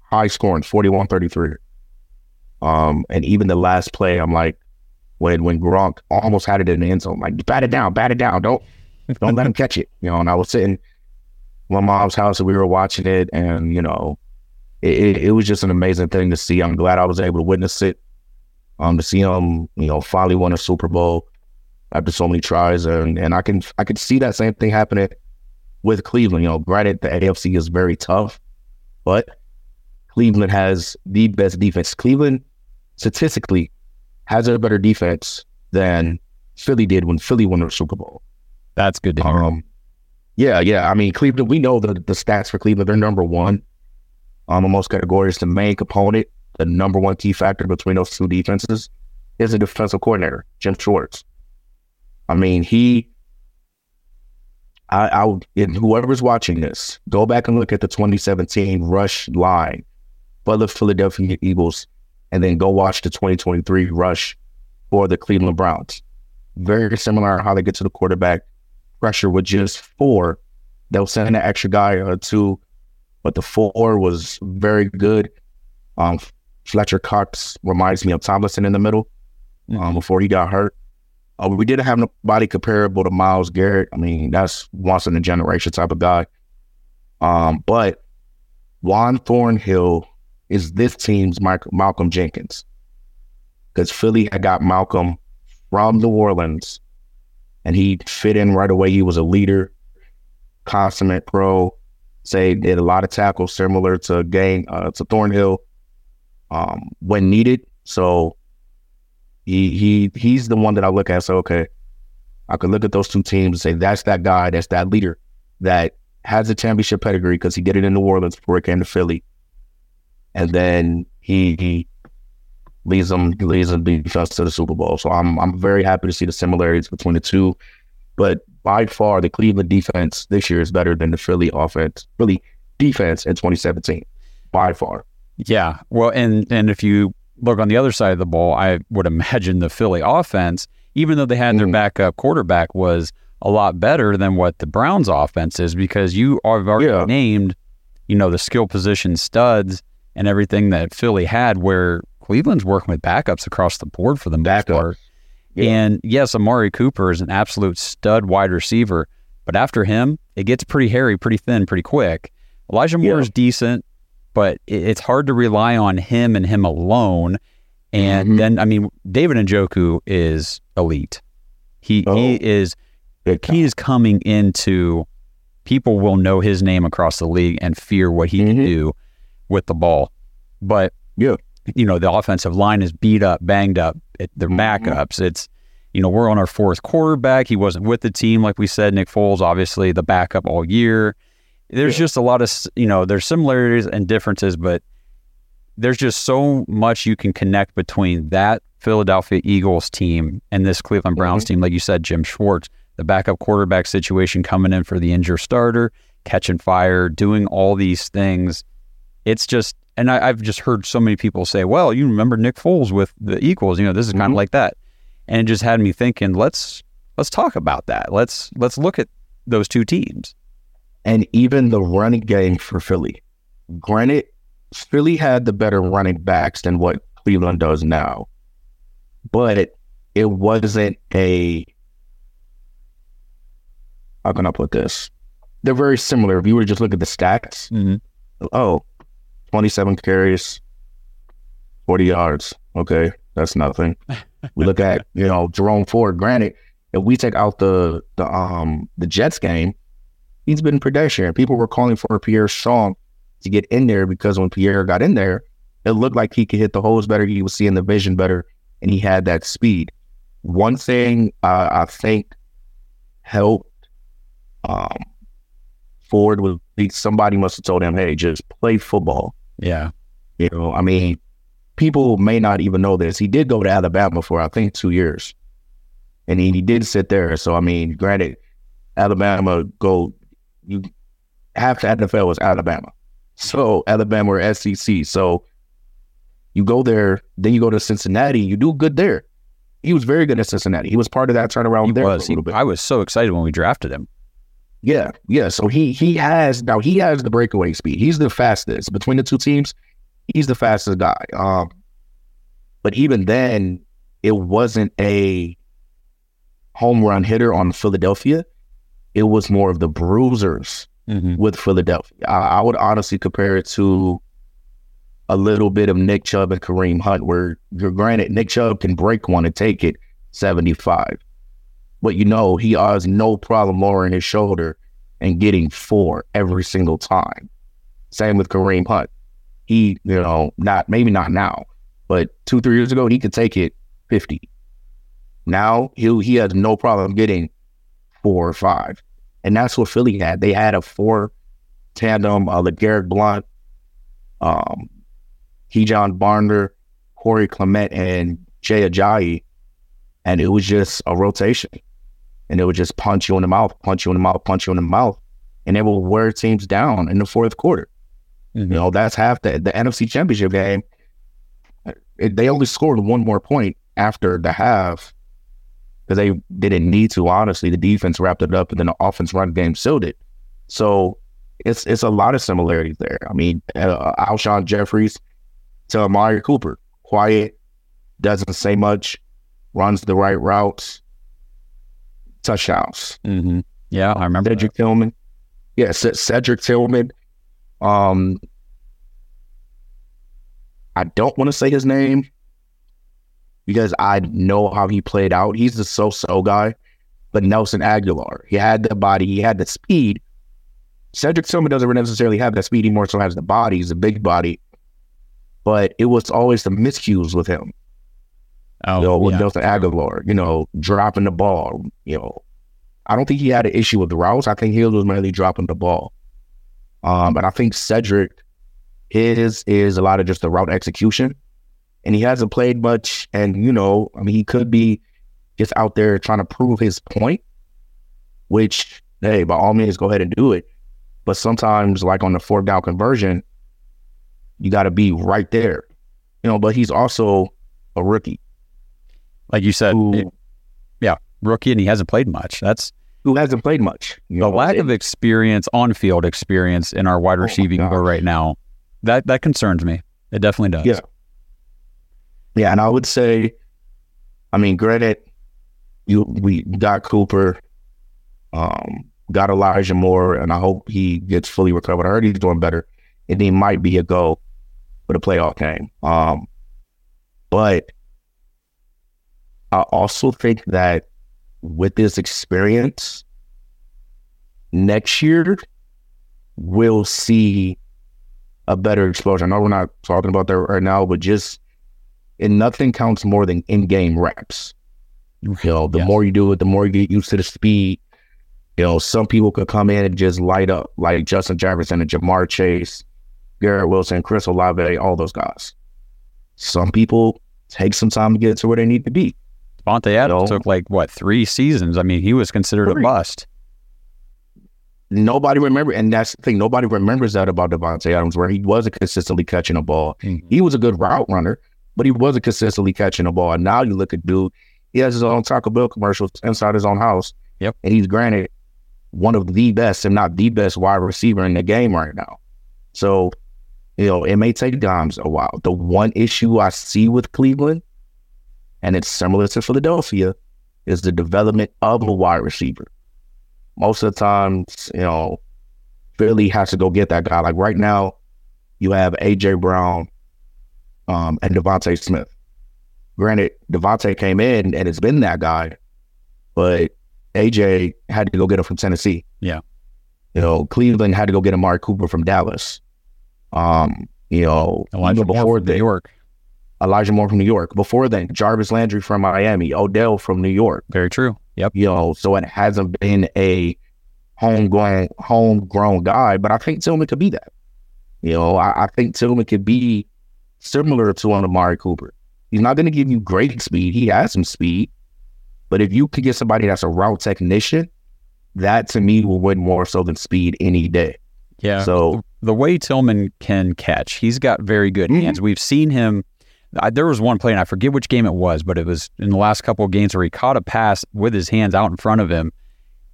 high scoring, 41 33. Um, and even the last play, I'm like, when, when Gronk almost had it in the end zone, like, bat it down, bat it down. Don't, don't let him catch it. You know, and I was sitting my mom's house and we were watching it and, you know, it, it, it was just an amazing thing to see. I'm glad I was able to witness it. Um, to see him, you know, finally won a Super Bowl after so many tries, and and I can I could see that same thing happening with Cleveland. You know, granted the AFC is very tough, but Cleveland has the best defense. Cleveland statistically has a better defense than Philly did when Philly won the Super Bowl. That's good to hear. Um, yeah, yeah. I mean, Cleveland. We know the the stats for Cleveland. They're number one um, in most categories. The main component, the number one key factor between those two defenses, is a defensive coordinator, Jim Schwartz. I mean, he. I, I would, and whoever's watching this, go back and look at the 2017 rush line, for the Philadelphia Eagles, and then go watch the 2023 rush for the Cleveland Browns. Very similar how they get to the quarterback pressure with just four. They'll send an extra guy or two, but the four was very good. Um, Fletcher Cox reminds me of Tomlinson in the middle um, before he got hurt. Uh, we didn't have nobody comparable to Myles Garrett. I mean, that's once in a generation type of guy. Um, but Juan Thornhill is this team's Malcolm Jenkins because Philly had got Malcolm from New Orleans and he fit in right away. He was a leader, consummate pro. Say did a lot of tackles similar to Gang uh, to Thornhill um, when needed. So he he he's the one that I look at. So okay, I could look at those two teams and say that's that guy, that's that leader that has a championship pedigree because he did it in New Orleans before he came to Philly, and then he, he leads them leads them defense to the Super Bowl. So I'm I'm very happy to see the similarities between the two, but by far the Cleveland defense this year is better than the Philly offense, Philly defense in 2017, by far. Yeah, well, and and if you look on the other side of the ball, I would imagine the Philly offense, even though they had their mm. backup quarterback, was a lot better than what the Browns offense is because you have already yeah. named, you know, the skill position studs and everything that Philly had where Cleveland's working with backups across the board for the most part. Yeah. And yes, Amari Cooper is an absolute stud wide receiver, but after him, it gets pretty hairy, pretty thin, pretty quick. Elijah Moore yeah. is decent, but it's hard to rely on him and him alone. And mm-hmm. then, I mean, David Njoku is elite. He oh. he is he is coming into people will know his name across the league and fear what he mm-hmm. can do with the ball. But yeah, you know, the offensive line is beat up, banged up. It, they're mm-hmm. backups. It's you know, we're on our fourth quarterback. He wasn't with the team, like we said. Nick Foles, obviously the backup all year. There's yeah. just a lot of you know, there's similarities and differences, but there's just so much you can connect between that Philadelphia Eagles team and this Cleveland Browns mm-hmm. team. Like you said, Jim Schwartz, the backup quarterback situation coming in for the injured starter, catching fire, doing all these things. It's just, and I, have just heard so many people say, well, you remember Nick Foles with the Eagles, you know, this is kind of mm-hmm. like that. And it just had me thinking, let's, let's talk about that. Let's, let's look at those two teams. And even the running game for Philly. Granted, Philly had the better running backs than what Cleveland does now, but it, it wasn't a how can I put this? They're very similar. If you were to just look at the stats, mm-hmm. oh, 27 carries, 40 yards. Okay, that's nothing. *laughs* we look at, you know, Jerome Ford. Granted, if we take out the the um the Jets game, he's been pedestrian. People were calling for Pierre Strong to get in there because when Pierre got in there, it looked like he could hit the holes better. He was seeing the vision better, and he had that speed. One thing uh, I think helped um, Ford was somebody must have told him, "Hey, just play football." Yeah, you know, I mean, people may not even know this. He did go to Alabama for I think two years, and he, he did sit there. So I mean, granted, Alabama go you half the NFL was Alabama, so Alabama or SEC. So you go there, then you go to Cincinnati. You do good there. He was very good at Cincinnati. He was part of that turnaround he there was. He, I was so excited when we drafted him. Yeah, yeah. So he he has now he has the breakaway speed. He's the fastest between the two teams. He's the fastest guy. Um, but even then, it wasn't a home run hitter on Philadelphia. It was more of the bruisers mm-hmm. with Philadelphia. I, I, would honestly compare it to a little bit of Nick Chubb and Kareem Hunt, where you're granted Nick Chubb can break one and take it 75. But you know, he has no problem lowering his shoulder and getting four every single time. Same with Kareem Hunt. He, you know, not maybe not now, but two, three years ago, he could take it 50. Now he he has no problem getting four or five. And that's what Philly had. They had a four tandem, uh, Garrett Blount, um, John Barner, Corey Clement, and Jay Ajayi. And it was just a rotation and it would just punch you in the mouth, punch you in the mouth, punch you in the mouth, and it will wear teams down in the fourth quarter. Mm-hmm. You know, that's half the the NFC Championship game. It, they only scored one more point after the half because they didn't need to. Honestly, the defense wrapped it up, and then the offense run game sealed it. So it's it's a lot of similarities there. I mean, uh, Alshon Jeffries to Amari Cooper, quiet, doesn't say much, runs the right routes, touchdowns. Mm-hmm. Yeah, I remember Cedric that. Tillman. Yeah, C- Cedric Tillman. Um, I don't want to say his name because I know how he played out. He's the so-so guy, but Nelson Agholor, he had the body, he had the speed. Cedric Tillman doesn't necessarily have that speed. He more so has the body. He's a big body, but it was always the miscues with him. Oh, you know, with yeah. Nelson Agholor, you know, dropping the ball. You know, I don't think he had an issue with the routes. I think he was mainly dropping the ball. Um, and I think Cedric, his is a lot of just the route execution, and he hasn't played much. And you know, I mean, he could be just out there trying to prove his point. Which, hey, by all means, go ahead and do it. But sometimes, like on the fourth down conversion, you got to be right there. You know, but he's also a rookie like you said, who it- yeah, rookie, and he hasn't played much. That's who hasn't played much. The know, lack it- of experience, on-field experience in our wide Oh receiving gosh. corps right now. That that concerns me. It definitely does. Yeah. Yeah, and I would say, I mean, granted, you we got Cooper, um, got Elijah Moore, and I hope he gets fully recovered. I heard he's doing better, and he might be a go for the playoff game. Um, but I also think that with this experience, next year we'll see a better exposure. I know we're not talking about that right now, but just and nothing counts more than in-game reps. You know, the Yes. more you do it, the more you get used to the speed. You know, some people could come in and just light up, like Justin Jefferson and Ja'Marr Chase, Garrett Wilson, Chris Olave, all those guys. Some people take some time to get to where they need to be. Davante Adams No. took like what three seasons. I mean, he was considered a bust. Nobody remember, and that's the thing. Nobody remembers that about Davante Adams, where he wasn't consistently catching a ball. Mm-hmm. He was a good route runner, but he wasn't consistently catching the ball. And now you look at dude, he has his own Taco Bell commercials inside his own house. Yep. And he's granted one of the best, if not the best, wide receiver in the game right now. So, you know, it may take Dimes a while. The one issue I see with Cleveland, and it's similar to Philadelphia, is the development of a wide receiver. Most of the times, you know, Philly has to go get that guy. Like right now, you have AJ Brown um, and DeVonta Smith. Granted, DeVonta came in and it's been that guy, but AJ had to go get him from Tennessee. Yeah. You know, Cleveland had to go get Amari Cooper from Dallas. Um, you know, Elijah Moore before from New York. Elijah Moore from New York. Before then, Jarvis Landry from Miami, Odell from New York. Very true. Yep. You know, so it hasn't been a homegrown homegrown guy, but I think Tillman could be that. You know, I, I think Tillman could be similar to an Amari Cooper. He's not going to give you great speed. He has some speed, but if you could get somebody that's a route technician, that to me will win more so than speed any day. Yeah. So the way Tillman can catch, he's got very good Mhm. hands. We've seen him. I, there was one play, and I forget which game it was, but it was in the last couple of games where he caught a pass with his hands out in front of him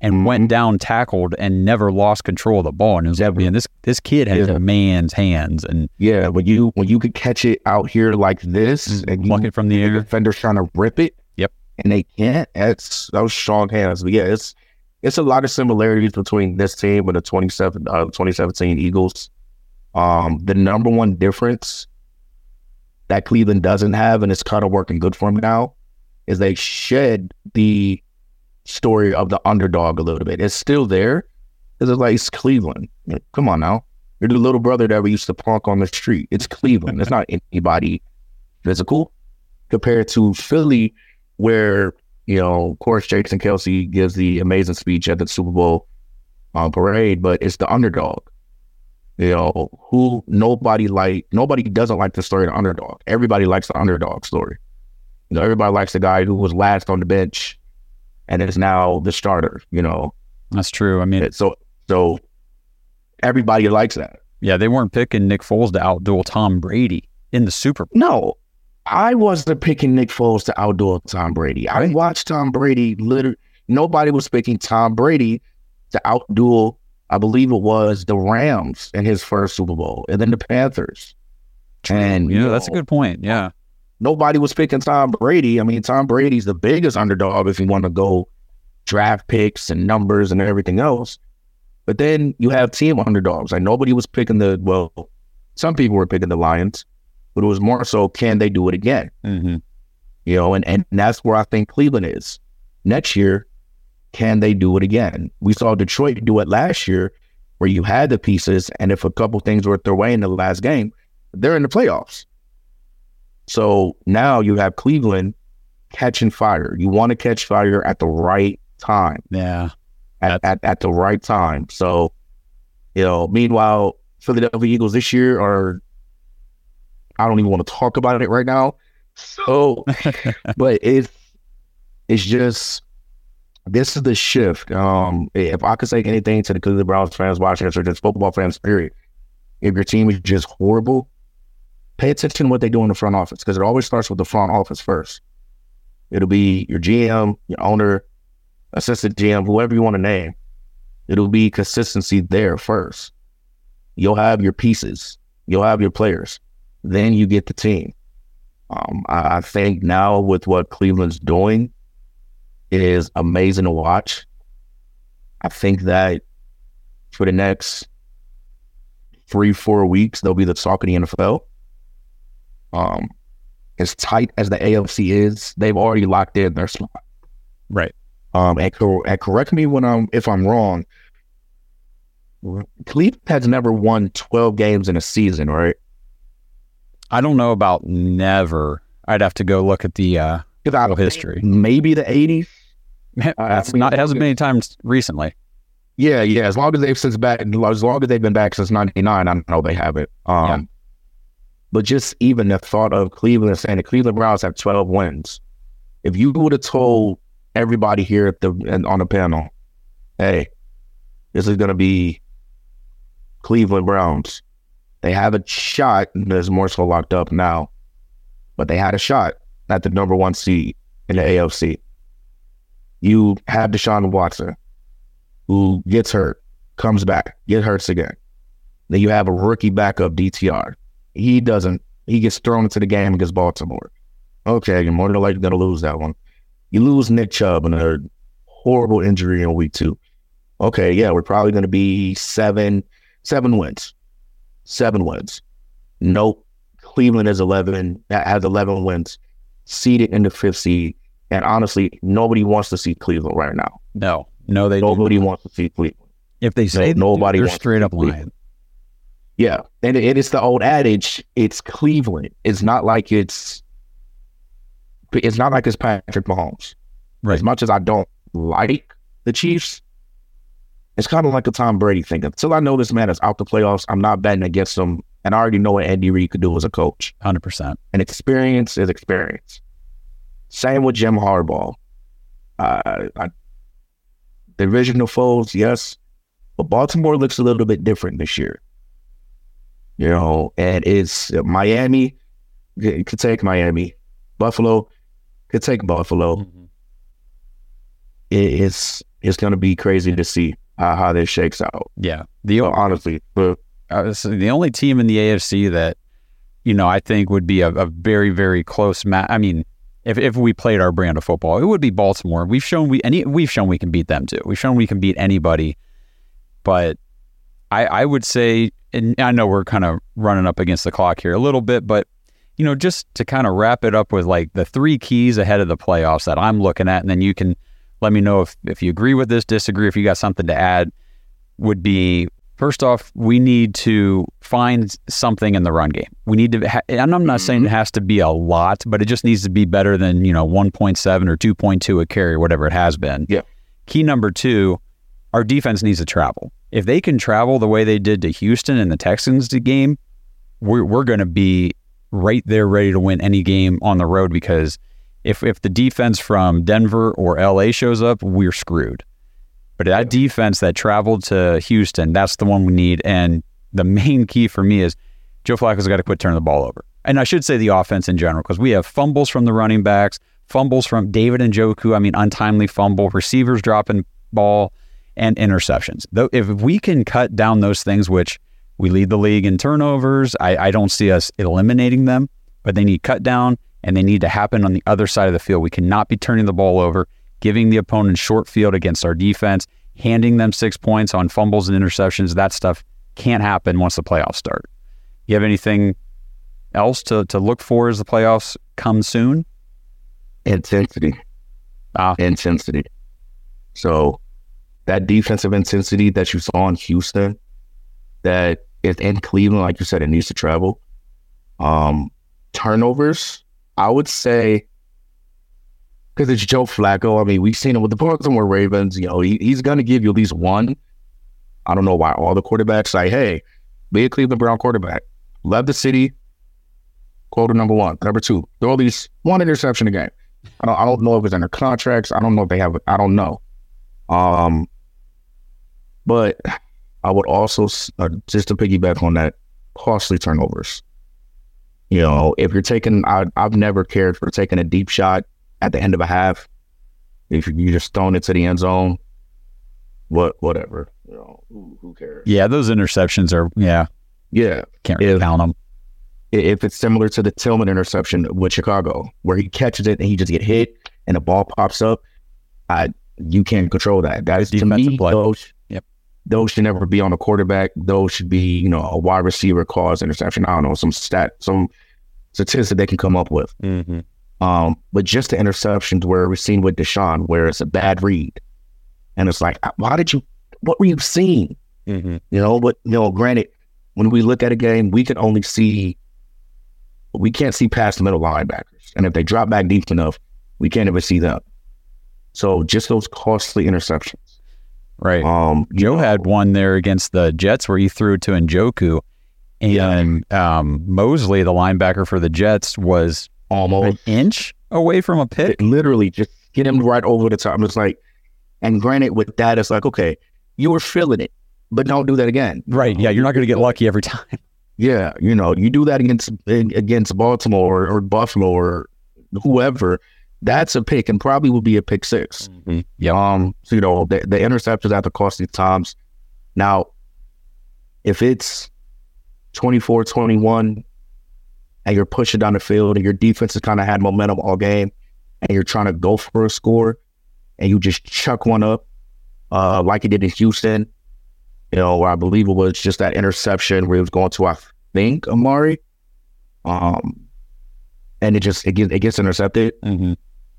and went down, tackled, and never lost control of the ball. And it was like, man, this this kid has Yeah. a man's hands, and yeah, when you when you could catch it out here like this and you pluck it from the the air. defender's trying to rip it. Yep. And they can't. That's those strong hands. But yeah, it's it's a lot of similarities between this team and the 27, uh, 2017 Eagles. Um, the number one difference that Cleveland doesn't have, and it's kind of working good for them now, is they shed the story of the underdog a little bit. It's still there. It's like it's Cleveland. Come on now. You're the little brother that we used to punk on the street. It's Cleveland. It's not anybody physical compared to Philly, where you know, of course, Jason Kelce gives the amazing speech at the Super Bowl um, parade, but it's the underdog. You know, who nobody like, nobody doesn't like the story of the underdog. Everybody likes the underdog story. You know, everybody likes the guy who was last on the bench and is now the starter. You know, That's true. I mean, so so everybody likes that. yeah, they weren't picking Nick Foles to outduel Tom Brady in the Super Bowl. No, I wasn't picking Nick Foles to outdo Tom Brady. I watched Tom Brady literally. Nobody was picking Tom Brady to outduel. I believe it was the Rams in his first Super Bowl, and then the Panthers. And Yeah, you that's a good point. Yeah. Nobody was picking Tom Brady. I mean, Tom Brady's the biggest underdog if you want to go draft picks and numbers and everything else. But then you have team underdogs. Like nobody was picking the well, some people were picking the Lions, but it was more so can they do it again? Mm-hmm. You know, and, and that's where I think Cleveland is. Next year, can they do it again? We saw Detroit do it last year where you had the pieces, and if a couple things were their way in the last game, they're in the playoffs. So now you have Cleveland catching fire. You want to catch fire at the right time. Yeah. At, at, at the right time. So, you know, meanwhile, Philadelphia Eagles this year are I don't even want to talk about it right now. So *laughs* but it's it's just this is the shift. Um, if I could say anything to the Cleveland Browns fans watching this or just football fans, period, if your team is just horrible, pay attention to what they do in the front office because it always starts with the front office first. It'll be your GM, your owner, assistant GM, whoever you want to name. It'll be consistency there first. You'll have your pieces, you'll have your players, then you get the team. Um, I, I think now with what Cleveland's doing, is amazing to watch. I think that for the next three, four weeks, they'll be the talk of the NFL. Um, as tight as the AFC is, they've already locked in their spot. Right. Um, and, cor- and correct me when I'm if I'm wrong. Cleveland has never won 12 games in a season, right? I don't know about never. I'd have to go look at the uh, Whole history. Maybe the 80s. *laughs* That's I mean, not. It hasn't been any times recently. Yeah, yeah. As long as they've since back, as long as they've been back since '99, I know they have it. Um. But just even the thought of Cleveland saying the Cleveland Browns have 12 wins. If you would have told everybody here at the on the panel, hey, this is going to be Cleveland Browns. They have a shot. There's more so locked up now, but they had a shot at the number one seed in the AFC. You have Deshaun Watson, who gets hurt, comes back, get hurts again. Then you have a rookie backup DTR. He doesn't. He gets thrown into the game against Baltimore. Okay, you're more than likely going to lose that one. You lose Nick Chubb in a horrible injury in week two. Okay, yeah, we're probably going to be seven, seven wins, seven wins. Nope. Cleveland is eleven. Has eleven wins, seeded in the fifth seed. And honestly, nobody wants to see Cleveland right now. No, no, they. Nobody not. wants to see Cleveland. If they say No- nobody they're straight up lying. Yeah, and it, it is the old adage. It's Cleveland. It's not like it's. It's not like it's Patrick Mahomes. Right. As much as I don't like the Chiefs, it's kind of like a Tom Brady thing. Until I know this man is out the playoffs, I'm not betting against him, and I already know what Andy Reid could do as a coach. Hundred percent. And experience is experience. Same with Jim Harbaugh. Uh, I, divisional foes, yes, but Baltimore looks a little bit different this year. You know, and it's Miami it could take Miami, Buffalo could take Buffalo. It, it's it's going to be crazy to see how, how this shakes out. Yeah. The honestly, but uh, so the only team in the AFC that you know I think would be a, a very very close match. I mean, if if we played our brand of football, it would be Baltimore. We've shown we any we've shown we can beat them too. We've shown we can beat anybody. But I I would say, and I know we're kind of running up against the clock here a little bit, but you know, just to kind of wrap it up with like the three keys ahead of the playoffs that I'm looking at, and then you can let me know if if you agree with this, disagree, if you got something to add. Would be First off, we need to find something in the run game. We need to, ha- and I'm not saying mm-hmm. it has to be a lot, but it just needs to be better than, you know, 1.7 or 2.2 a carry, whatever it has been. Yeah. Key number two, our defense needs to travel. If they can travel the way they did to Houston and the Texans game, we're, we're going to be right there ready to win any game on the road because if, if the defense from Denver or LA shows up, we're screwed. But that defense that traveled to Houston, that's the one we need. And the main key for me is Joe Flacco's got to quit turning the ball over. And I should say the offense in general, because we have fumbles from the running backs, fumbles from David Njoku. I mean, untimely fumble, receivers dropping ball, and interceptions. Though, if we can cut down those things, which we lead the league in turnovers, I, I don't see us eliminating them, but they need cut down and they need to happen on the other side of the field. We cannot be turning the ball over giving the opponent short field against our defense, handing them six points on fumbles and interceptions. That stuff can't happen once the playoffs start. You have anything else to to look for as the playoffs come soon? Intensity. Ah. Intensity. So that defensive intensity that you saw in Houston, that is in Cleveland, like you said, it needs to travel. Um, turnovers, I would say, because it's Joe Flacco. I mean, we've seen him with the Baltimore Ravens. You know, he, he's going to give you at least one. I don't know why all the quarterbacks say, hey, be a Cleveland Brown quarterback. Love the city. Quota number one. Number two, throw at least one interception a game. I don't, I don't know if it's under contracts. I don't know if they have, I don't know. Um, but I would also, uh, just to piggyback on that, costly turnovers. You know, if you're taking, I, I've never cared for taking a deep shot at the end of a half. If you just throwing it to the end zone, what, whatever. You know, who, who cares? Yeah, those interceptions are yeah. Yeah, Can't really If- count them. if it's similar to the Tillman interception with Chicago, where he catches it and he just get hit and the ball pops up, I you can't control that. That is to Defensive me play. those. Those should never be on a quarterback. Those should be you know a wide receiver cause interception. I don't know some stat some statistic they can come up with. Mm-hmm. Um, but just the interceptions where we've seen with Deshaun, where it's a bad read, and it's like, why did you? What were you seeing? Mm-hmm. You know, but you know, granted, when we look at a game, we can only see we can't see past the middle linebackers. And if they drop back deep enough, we can't even see them. So just those costly interceptions. Right. Um Joe know, had one there against the Jets where he threw to Njoku, and um, Mosley, the linebacker for the Jets, was almost an inch away from a pick. literally just get him right over the top. It's like and granted with that, it's like, okay, you were feeling it, but don't do that again. Right. Yeah, you're not going to get lucky every time. *laughs* Yeah, you know, you do that against against Baltimore or, or Buffalo or whoever, that's a pick and probably will be a pick 6 Yep. Um, so you know, the, the interceptions at the costly times. Now, if it's 24 21 and you're pushing down the field and your defense has kind of had momentum all game and you're trying to go for a score and you just chuck one up, uh, like you did in Houston, you know, where I believe it was just that interception where he was going to, I think, Amari. Um, and it just, it gets, it gets intercepted Mm-hmm.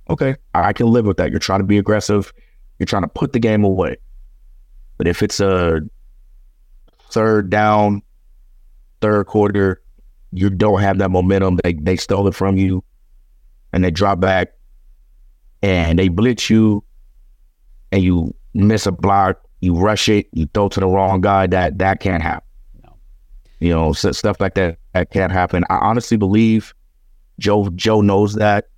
Okay, I can live with that. You're trying to be aggressive. You're trying to put the game away. But if it's a third down, third quarter, you don't have that momentum. They they stole it from you, and they drop back, and they blitz you, and you miss a block. You rush it. You throw to the wrong guy. That that can't happen. No. You know, stuff like that that can't happen. I honestly believe Joe Joe knows that.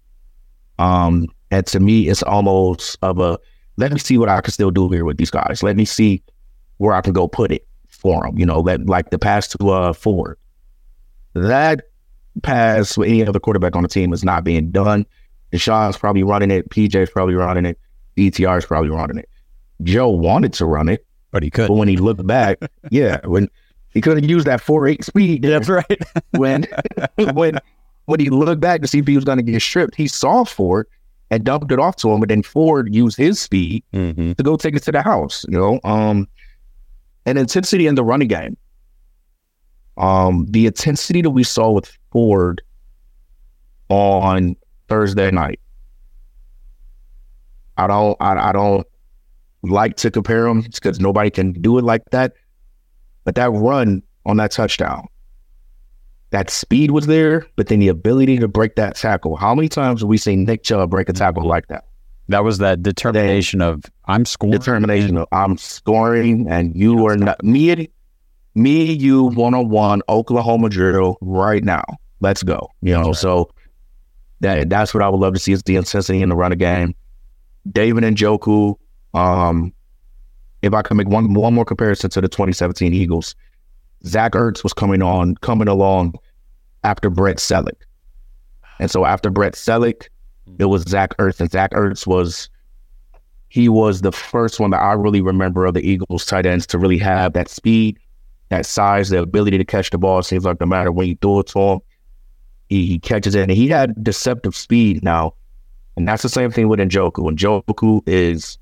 Um, and to me, it's almost of a let me see what I can still do here with these guys. Let me see where I can go put it for them. You know, let like the pass to uh Ford. That pass with any other quarterback on the team is not being done. Deshaun's probably running it. PJ's probably running it. DTR's probably running it. Joe wanted to run it, But he could. but when he looked back, *laughs* yeah, when he could have used that four eight speed. That's right. When *laughs* when when he looked back to see if he was going to get stripped, he saw Ford and dumped it off to him, and then Ford used his speed mm-hmm. to go take it to the house. You know, um, and intensity in the running game. Um, the intensity that we saw with Ford on Thursday night. I don't, I, I don't like to compare them because nobody can do it like that. But that run on that touchdown, that speed was there, but then the ability to break that tackle. How many times have we seen Nick Chubb break a tackle like that? That was that determination of I'm scoring. determination of I'm scoring and you are not me and me, you one on one, Oklahoma drill right now. Let's go. You know, so that that's what I would love to see is the intensity in the running game. David Njoku, um, if I can make one one more comparison to the 2017 Eagles, Zach Ertz was coming on, coming along after Brett Celek. And so after Brett Celek, it was Zach Ertz, and Zach Ertz was he was the first one that I really remember of the Eagles tight ends to really have that speed, that size, the ability to catch the ball. Seems like no matter when you throw it to him, he, he catches it. And he had deceptive speed now. And that's the same thing with Njoku. Njoku is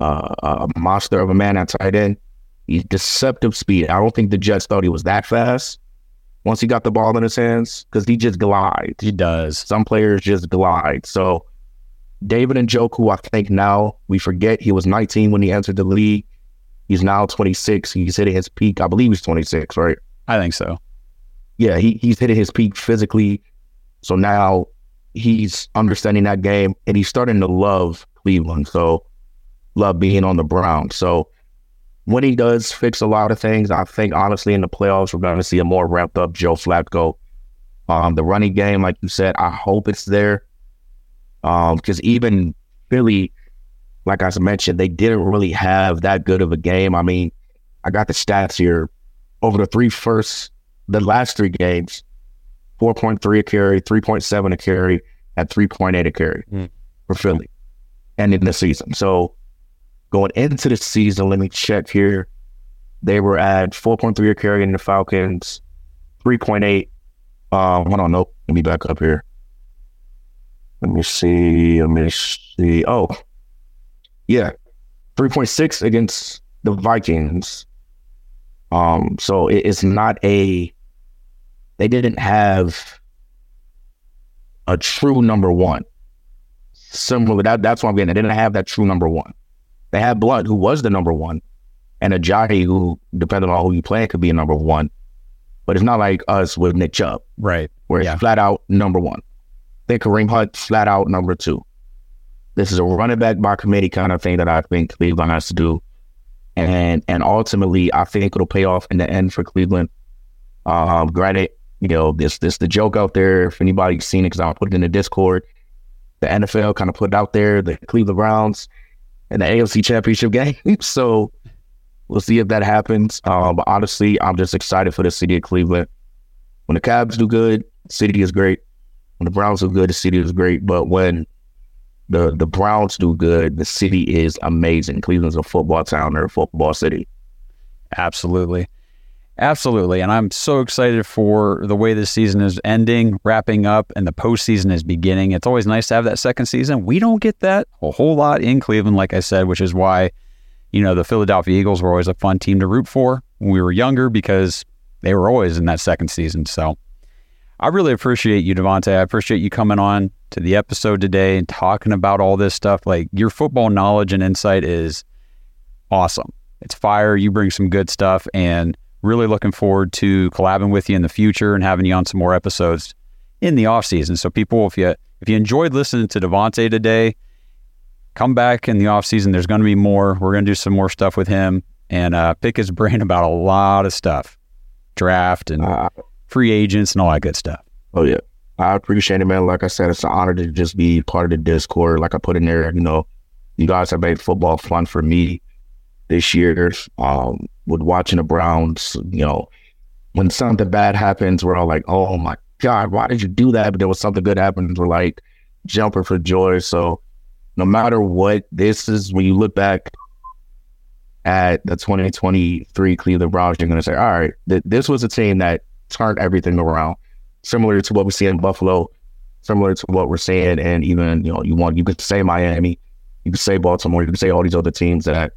uh, a monster of a man at tight end. He's deceptive speed. I don't think the Jets thought he was that fast. once he got the ball in his hands because he just glides. He does. Some players just glide. So David and Njoku, I think now we forget he was 19 when he entered the league. He's now 26. He's hitting his peak. I believe he's 26, right? I think so. Yeah, he, he's hitting his peak physically. So now he's understanding that game and he's starting to love Cleveland. So love being on the Browns. So when he does fix a lot of things, I think honestly in the playoffs we're going to see a more ramped up Joe Flacco. Um, the running game, like you said, I hope it's there. Um, because even Philly, like I mentioned, they didn't really have that good of a game. I mean, I got the stats here over the three first, the last three games, 4.3 a carry, 3.7 a carry, at 3.8 a carry mm. for Philly and in the season. So going into the season, let me check here. They were at 4.3 a carry in the Falcons, 3.8. Um, hold on, nope. Let me back up here. Let me see. Let me see. Oh, yeah, 3.6 against the Vikings. Um, so it, it's not a. They didn't have a true number one. Similar, that that's what I'm getting. They didn't have that true number one. They had Blount, who was the number one, and Ajayi, who, depending on who you play, could be a number one. But it's not like us with Nick Chubb, right? Where yeah. it's flat out number one. Then Kareem Hunt, flat out number two. This is a running back by committee kind of thing that I think Cleveland has to do, and and ultimately I think it'll pay off in the end for Cleveland. Um, granted, you know this this the joke out there. If anybody's seen it, because I'll put it in the Discord. The NFL kind of put it out there. The Cleveland Browns in the AFC Championship game. *laughs* so we'll see if that happens. Um, but honestly, I'm just excited for the city of Cleveland. When the Cavs do good, city is great. When the Browns do good, the city is great. But when the the Browns do good, the city is amazing. Cleveland's a football town, they're a football city. Absolutely. Absolutely. And I'm so excited for the way this season is ending, wrapping up, and the postseason is beginning. It's always nice to have that second season. We don't get that a whole lot in Cleveland, like I said, which is why, you know, the Philadelphia Eagles were always a fun team to root for when we were younger because they were always in that second season. So I really appreciate you, Devonta'. I appreciate you coming on to the episode today and talking about all this stuff. Like your football knowledge and insight is awesome. It's fire. You bring some good stuff and really looking forward to collabing with you in the future and having you on some more episodes in the off season. So people, if you if you enjoyed listening to Devonta' today, come back in the off season. There's going to be more. We're going to do some more stuff with him and uh, pick his *laughs* brain about a lot of stuff, draft and uh, free agents and all that good stuff. Oh yeah, I appreciate it, man. Like I said, it's an honor to just be part of the Discord. Like I put in there, you know, you guys have made football fun for me this year. Um, with watching the Browns, you know, when something bad happens, we're all like, oh my God, why did you do that? But there was something good happens, we're like jumping for joy. So no matter what, this is when you look back at the 2023 Cleveland Browns, you're going to say, all right, th- this was a team that turned everything around, similar to what we see in Buffalo, similar to what we're seeing, and even you know, you want you could say Miami, you could say Baltimore, you could say all these other teams that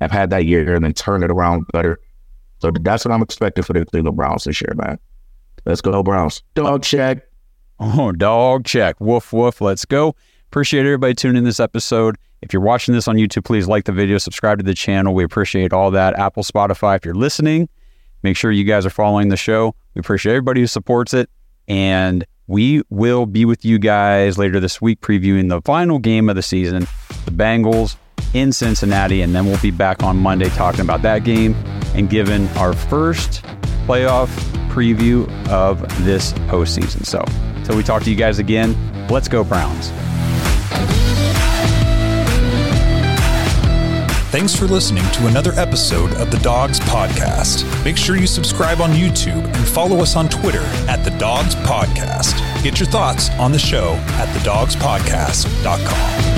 have had that year and then turn it around better. So that's what I'm expecting for the Cleveland Browns this year, man. Let's go, Browns. Dog check. Oh, dog check. Woof, woof. Let's go. Appreciate everybody tuning in this episode. If you're watching this on YouTube, please like the video, subscribe to the channel. We appreciate all that. Apple, Spotify, if you're listening, make sure you guys are following the show. We appreciate everybody who supports it. And we will be with you guys later this week previewing the final game of the season, the Bengals in Cincinnati. And then we'll be back on Monday talking about that game and giving our first playoff preview of this postseason. So until we talk to you guys again, let's go, Browns. Thanks for listening to another episode of the Dawgs Podcast. Make sure you subscribe on YouTube and follow us on Twitter at the Dawgs Podcast. Get your thoughts on the show at thedawgspodcast.com.